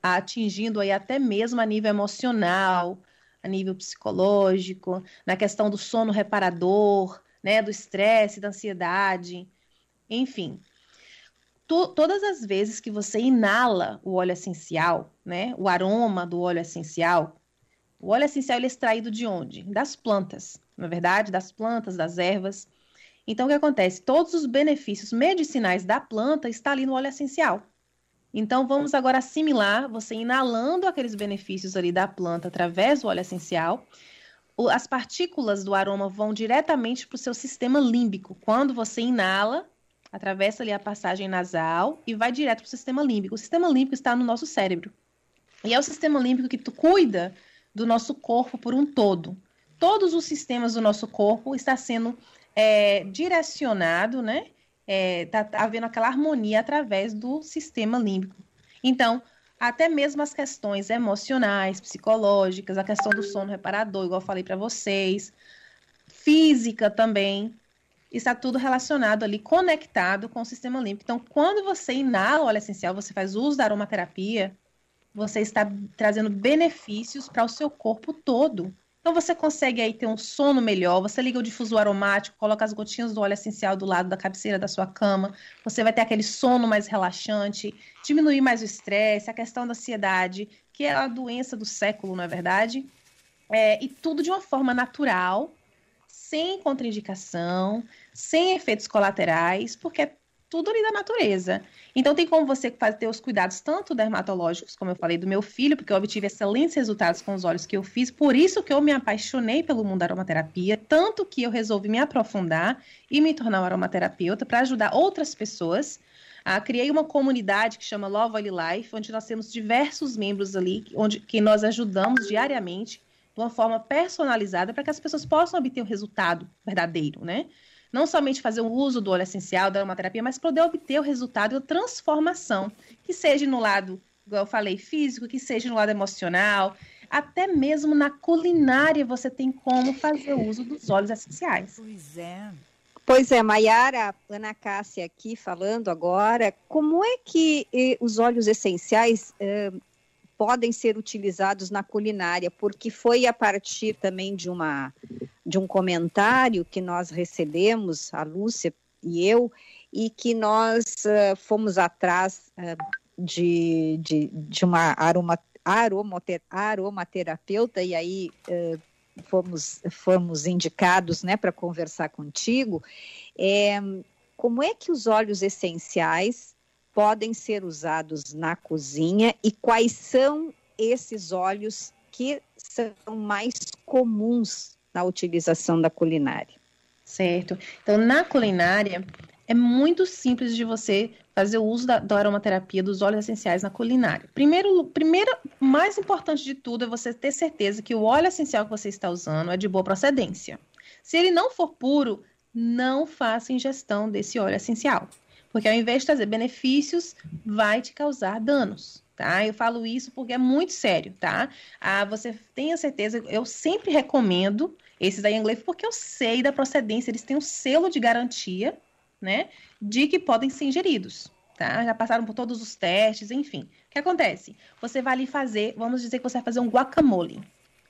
atingindo aí até mesmo a nível emocional, a nível psicológico, na questão do sono reparador, né, do estresse, da ansiedade, enfim. To- todas as vezes que você inala o óleo essencial, né, o aroma do óleo essencial, o óleo essencial ele é extraído de onde? Das plantas, na verdade, das plantas, das ervas. Então, o que acontece? Todos os benefícios medicinais da planta estão ali no óleo essencial. Então, vamos agora assimilar você inalando aqueles benefícios ali da planta através do óleo essencial. As partículas do aroma vão diretamente para o seu sistema límbico. Quando você inala, atravessa ali a passagem nasal e vai direto para o sistema límbico. O sistema límbico está no nosso cérebro. E é o sistema límbico que cuida do nosso corpo por um todo. Todos os sistemas do nosso corpo está sendo é, direcionado, né? É, tá, tá havendo aquela harmonia através do sistema límbico. Então, até mesmo as questões emocionais, psicológicas, a questão do sono reparador, igual eu falei para vocês, física também, está tudo relacionado ali, conectado com o sistema límbico. Então, quando você inala o óleo essencial, você faz uso da aromaterapia, você está trazendo benefícios para o seu corpo todo. Então, você consegue aí ter um sono melhor, você liga o difusor aromático, coloca as gotinhas do óleo essencial do lado da cabeceira da sua cama, você vai ter aquele sono mais relaxante, diminuir mais o estresse, a questão da ansiedade, que é a doença do século, não é verdade? É, e tudo de uma forma natural, sem contraindicação, sem efeitos colaterais, porque é tudo ali da natureza. Então tem como você fazer ter os cuidados tanto dermatológicos, como eu falei do meu filho, porque eu obtive excelentes resultados com os olhos que eu fiz, por isso que eu me apaixonei pelo mundo da aromaterapia, tanto que eu resolvi me aprofundar e me tornar um aromaterapeuta para ajudar outras pessoas. Ah, criei uma comunidade que chama Love Oil Life, onde nós temos diversos membros ali, onde que nós ajudamos diariamente de uma forma personalizada para que as pessoas possam obter o resultado verdadeiro, né? Não somente fazer o uso do óleo essencial, da aromaterapia, mas poder obter o resultado e a transformação, que seja no lado, igual eu falei, físico, que seja no lado emocional, até mesmo na culinária você tem como fazer uso dos óleos essenciais. Pois é. Pois é, Maiara, Ana Cássia aqui falando agora, como é que eh, os óleos essenciais eh, podem ser utilizados na culinária? Porque foi a partir também de uma de um comentário que nós recebemos, a Lúcia e eu, e que nós eh, fomos atrás eh, de, de, de uma aroma, aromater, aromaterapeuta, e aí eh, fomos, fomos indicados né, para conversar contigo. É, como é que os óleos essenciais podem ser usados na cozinha e quais são esses óleos que são mais comuns na utilização da culinária? Certo. Então, na culinária, é muito simples de você fazer o uso da, da aromaterapia dos óleos essenciais na culinária. Primeiro, primeiro, mais importante de tudo é você ter certeza que o óleo essencial que você está usando é de boa procedência. Se ele não for puro, não faça ingestão desse óleo essencial, porque ao invés de trazer benefícios, vai te causar danos. tá? Eu falo isso porque é muito sério, tá? Ah, você tenha certeza, eu sempre recomendo esses da Young Leaf porque eu sei da procedência, eles têm um selo de garantia, né, de que podem ser ingeridos, tá? Já passaram por todos os testes, enfim. O que acontece? Você vai ali fazer, vamos dizer que você vai fazer um guacamole,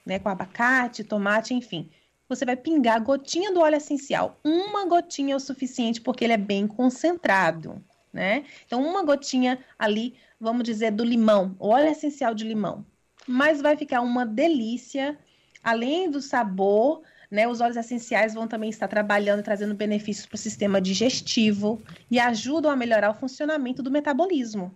né, com abacate, tomate, enfim. Você vai pingar a gotinha do óleo essencial. Uma gotinha é o suficiente porque ele é bem concentrado, né? Então, uma gotinha ali, vamos dizer, do limão, óleo essencial de limão. Mas vai ficar uma delícia, além do sabor, né? Os óleos essenciais vão também estar trabalhando, trazendo benefícios para o sistema digestivo e ajudam a melhorar o funcionamento do metabolismo.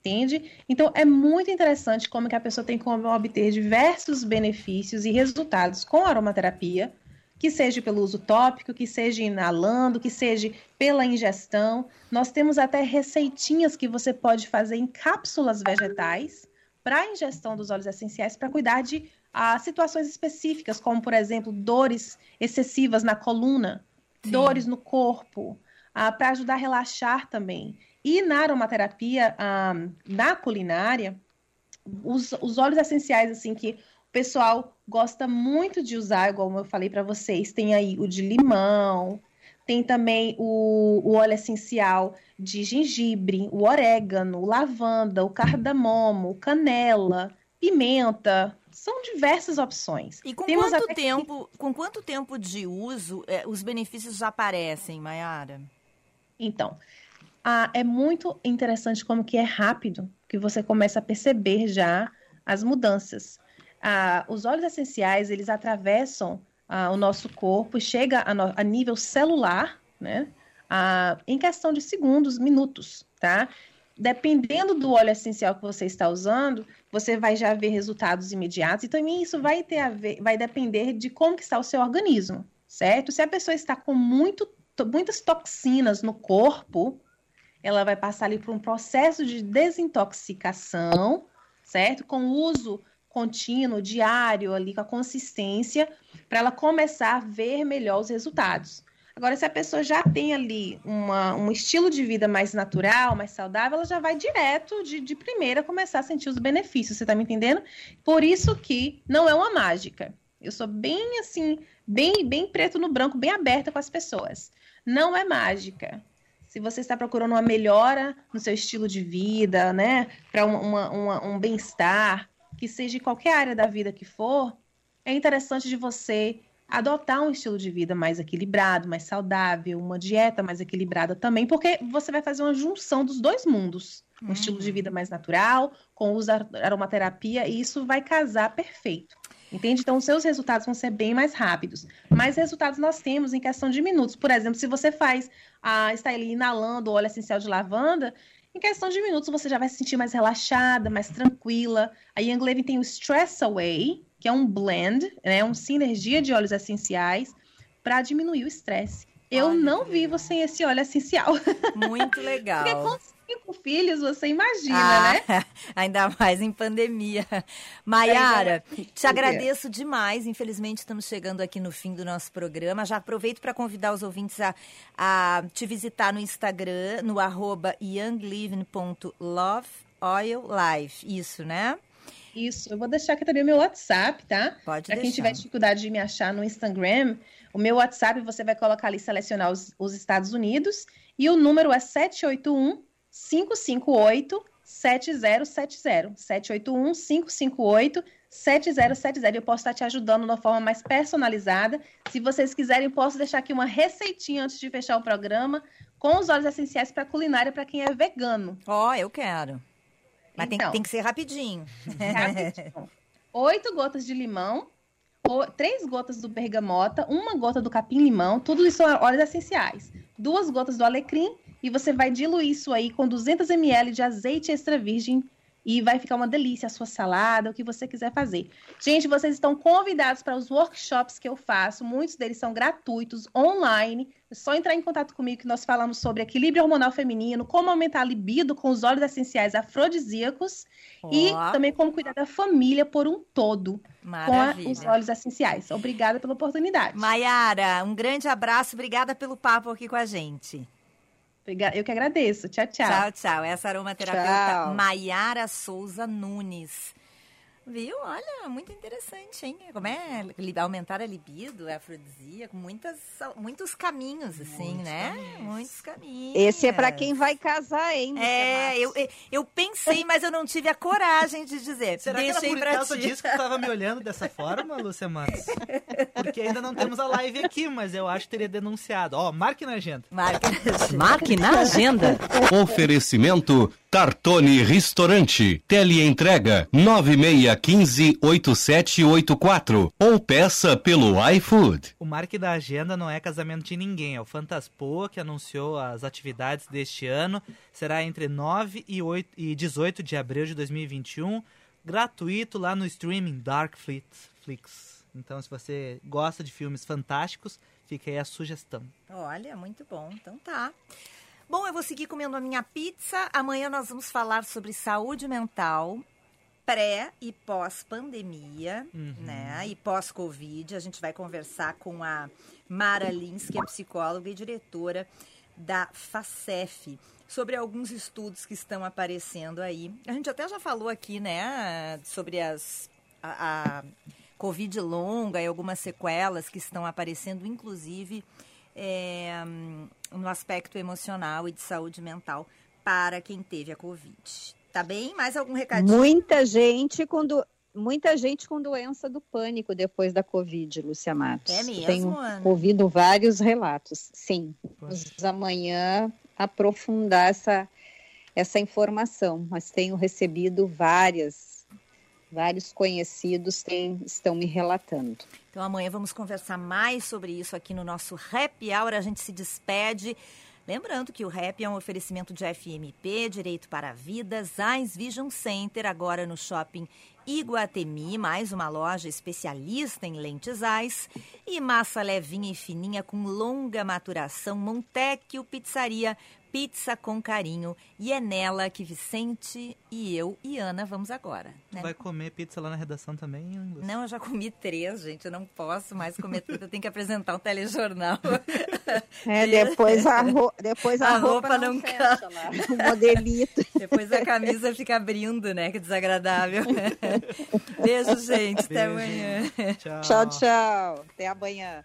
Entende? Então é muito interessante como que a pessoa tem como obter diversos benefícios e resultados com aromaterapia, que seja pelo uso tópico, que seja inalando, que seja pela ingestão. Nós temos até receitinhas que você pode fazer em cápsulas vegetais para ingestão dos óleos essenciais para cuidar de ah, situações específicas, como por exemplo dores excessivas na coluna, Sim. dores no corpo, ah, para ajudar a relaxar também. E na aromaterapia, ah, na culinária, os, os óleos essenciais assim que o pessoal gosta muito de usar, igual eu falei para vocês, tem aí o de limão, tem também o, o, óleo essencial de gengibre, o orégano, lavanda, o cardamomo, canela, pimenta. São diversas opções. E com Temos quanto tempo, que... com quanto tempo de uso é, os benefícios já aparecem, Mayara? Então, ah, é muito interessante como que é rápido que você começa a perceber já as mudanças ah, os óleos essenciais eles atravessam ah, o nosso corpo e chega a, no, a nível celular, né? Ah, em questão de segundos, minutos, tá? Dependendo do óleo essencial que você está usando, você vai já ver resultados imediatos e também isso vai ter a ver, vai depender de como que está o seu organismo, certo? Se a pessoa está com muito, muitas toxinas no corpo, ela vai passar ali por um processo de desintoxicação, certo? Com uso contínuo, diário, ali com a consistência, para ela começar a ver melhor os resultados. Agora, se a pessoa já tem ali uma, um estilo de vida mais natural, mais saudável, ela já vai direto, de, de primeira, começar a sentir os benefícios, você está me entendendo? Por isso que não é uma mágica. Eu sou bem assim, bem, bem preto no branco, bem aberta com as pessoas. Não é mágica. Se você está procurando uma melhora no seu estilo de vida, né, para um bem-estar, que seja em qualquer área da vida que for, é interessante de você adotar um estilo de vida mais equilibrado, mais saudável, uma dieta mais equilibrada também, porque você vai fazer uma junção dos dois mundos. Um uhum. estilo de vida mais natural, com uso aromaterapia, e isso vai casar perfeito. Entende? Então, os seus resultados vão ser bem mais rápidos. Mais resultados nós temos em questão de minutos. Por exemplo, se você faz, ah, está ali inalando óleo essencial de lavanda, em questão de minutos, você já vai se sentir mais relaxada, mais tranquila. A Young Living tem o Stress Away, que é um blend, né, um sinergia de óleos essenciais para diminuir o estresse. Eu Olha não vivo sem esse óleo essencial. Muito legal. Porque cinco filhos, você imagina, ah, né? Ainda mais em pandemia. Maiara, te agradeço demais. Infelizmente, estamos chegando aqui no fim do nosso programa. Já aproveito para convidar os ouvintes a, a te visitar no Instagram, no arroba youngliving.loveoillife. Isso, né? Isso, eu vou deixar aqui também o meu WhatsApp, tá? Pode pra deixar. quem tiver dificuldade de me achar no Instagram, o meu WhatsApp você vai colocar ali, selecionar os, os Estados Unidos, e o número é 781 558 7070. 781 558 7070. Eu posso estar te ajudando de uma forma mais personalizada. Se vocês quiserem, eu posso deixar aqui uma receitinha antes de fechar o programa com os óleos essenciais para culinária para quem é vegano. Ó, oh, eu quero. Mas então, tem, tem, que ser rapidinho. Rapidinho. Oito gotas de limão, três gotas do bergamota, uma gota do capim-limão, tudo isso são óleos essenciais. Duas gotas do alecrim e você vai diluir isso aí com 200 ml de azeite extra virgem e vai ficar uma delícia a sua salada, o que você quiser fazer. Gente, vocês estão convidados para os workshops que eu faço, muitos deles são gratuitos, online. É só entrar em contato comigo que nós falamos sobre equilíbrio hormonal feminino, como aumentar a libido com os óleos essenciais afrodisíacos oh. e também como cuidar da família por um todo Maravilha. com os óleos essenciais. Obrigada pela oportunidade. Maiara, um grande abraço, obrigada pelo papo aqui com a gente. Eu que agradeço. Tchau, tchau. Tchau, tchau. Essa aromaterapeuta Maiara Souza Nunes. Viu? Olha, muito interessante, hein? Como é aumentar a libido, é afrodisíaco, muitas, muitos caminhos, assim, muitos né? Caminhos. Muitos caminhos. Esse é para quem vai casar, hein? É, eu, eu pensei, mas eu não tive a coragem de dizer. Será Deixei que era por causa disso que tu tava me olhando dessa forma, Lúcia Matos? Porque ainda não temos a live aqui, mas eu acho que teria denunciado. Ó, marque na agenda. Marque na agenda. Marque na agenda. Oferecimento Tartone Restaurante. Teleentrega 96158784 ou peça pelo iFood. O marque da agenda não é casamento de ninguém, é o Fantaspoa que anunciou as atividades deste ano. Será entre 9 e, 8, e 18 de abril de 2021, gratuito lá no streaming Darkflix. Então, se você gosta de filmes fantásticos, fica aí a sugestão. Olha, muito bom. Então tá. Bom, eu vou seguir comendo a minha pizza. Amanhã nós vamos falar sobre saúde mental, pré e pós-pandemia, uhum. né? E pós-Covid. A gente vai conversar com a Mara Lins, que é psicóloga e diretora da FACEF, sobre alguns estudos que estão aparecendo aí. A gente até já falou aqui, né, sobre as. a, a Covid longa e algumas sequelas que estão aparecendo, inclusive é, no aspecto emocional e de saúde mental para quem teve a Covid. Tá bem? Mais algum recadinho? Muita gente quando muita gente com doença do pânico depois da Covid, Lúcia Matos. É mesmo, Tenho Ana? ouvido vários relatos. Sim, vamos amanhã aprofundar essa, essa informação, mas tenho recebido várias vários conhecidos têm, estão me relatando. Então amanhã vamos conversar mais sobre isso aqui no nosso Happy Hour. A gente se despede. Lembrando que o Rap é um oferecimento de FMP, Direito para a Vida, Zais Vision Center, agora no shopping Iguatemi, mais uma loja especialista em lentes Zais, e massa levinha e fininha com longa maturação, Montecchio Pizzaria, Pizza com carinho. E é nela que Vicente e eu e Ana vamos agora. Né? Vai comer pizza lá na redação também? Lúcia? Não, eu já comi três, gente. Eu não posso mais comer tudo. Eu tenho que apresentar um telejornal. É, depois a, ro depois a, a roupa, roupa, não, não fecha lá. O modelito. Depois a camisa fica abrindo, né? Que desagradável. Beijo, gente. Até Beijo. amanhã. Tchau. Tchau, tchau. Até amanhã.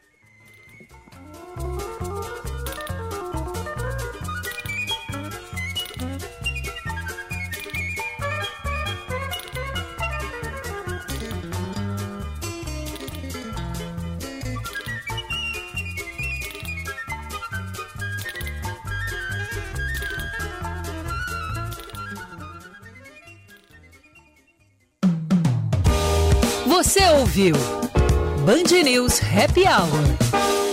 Você ouviu Band News Happy Hour.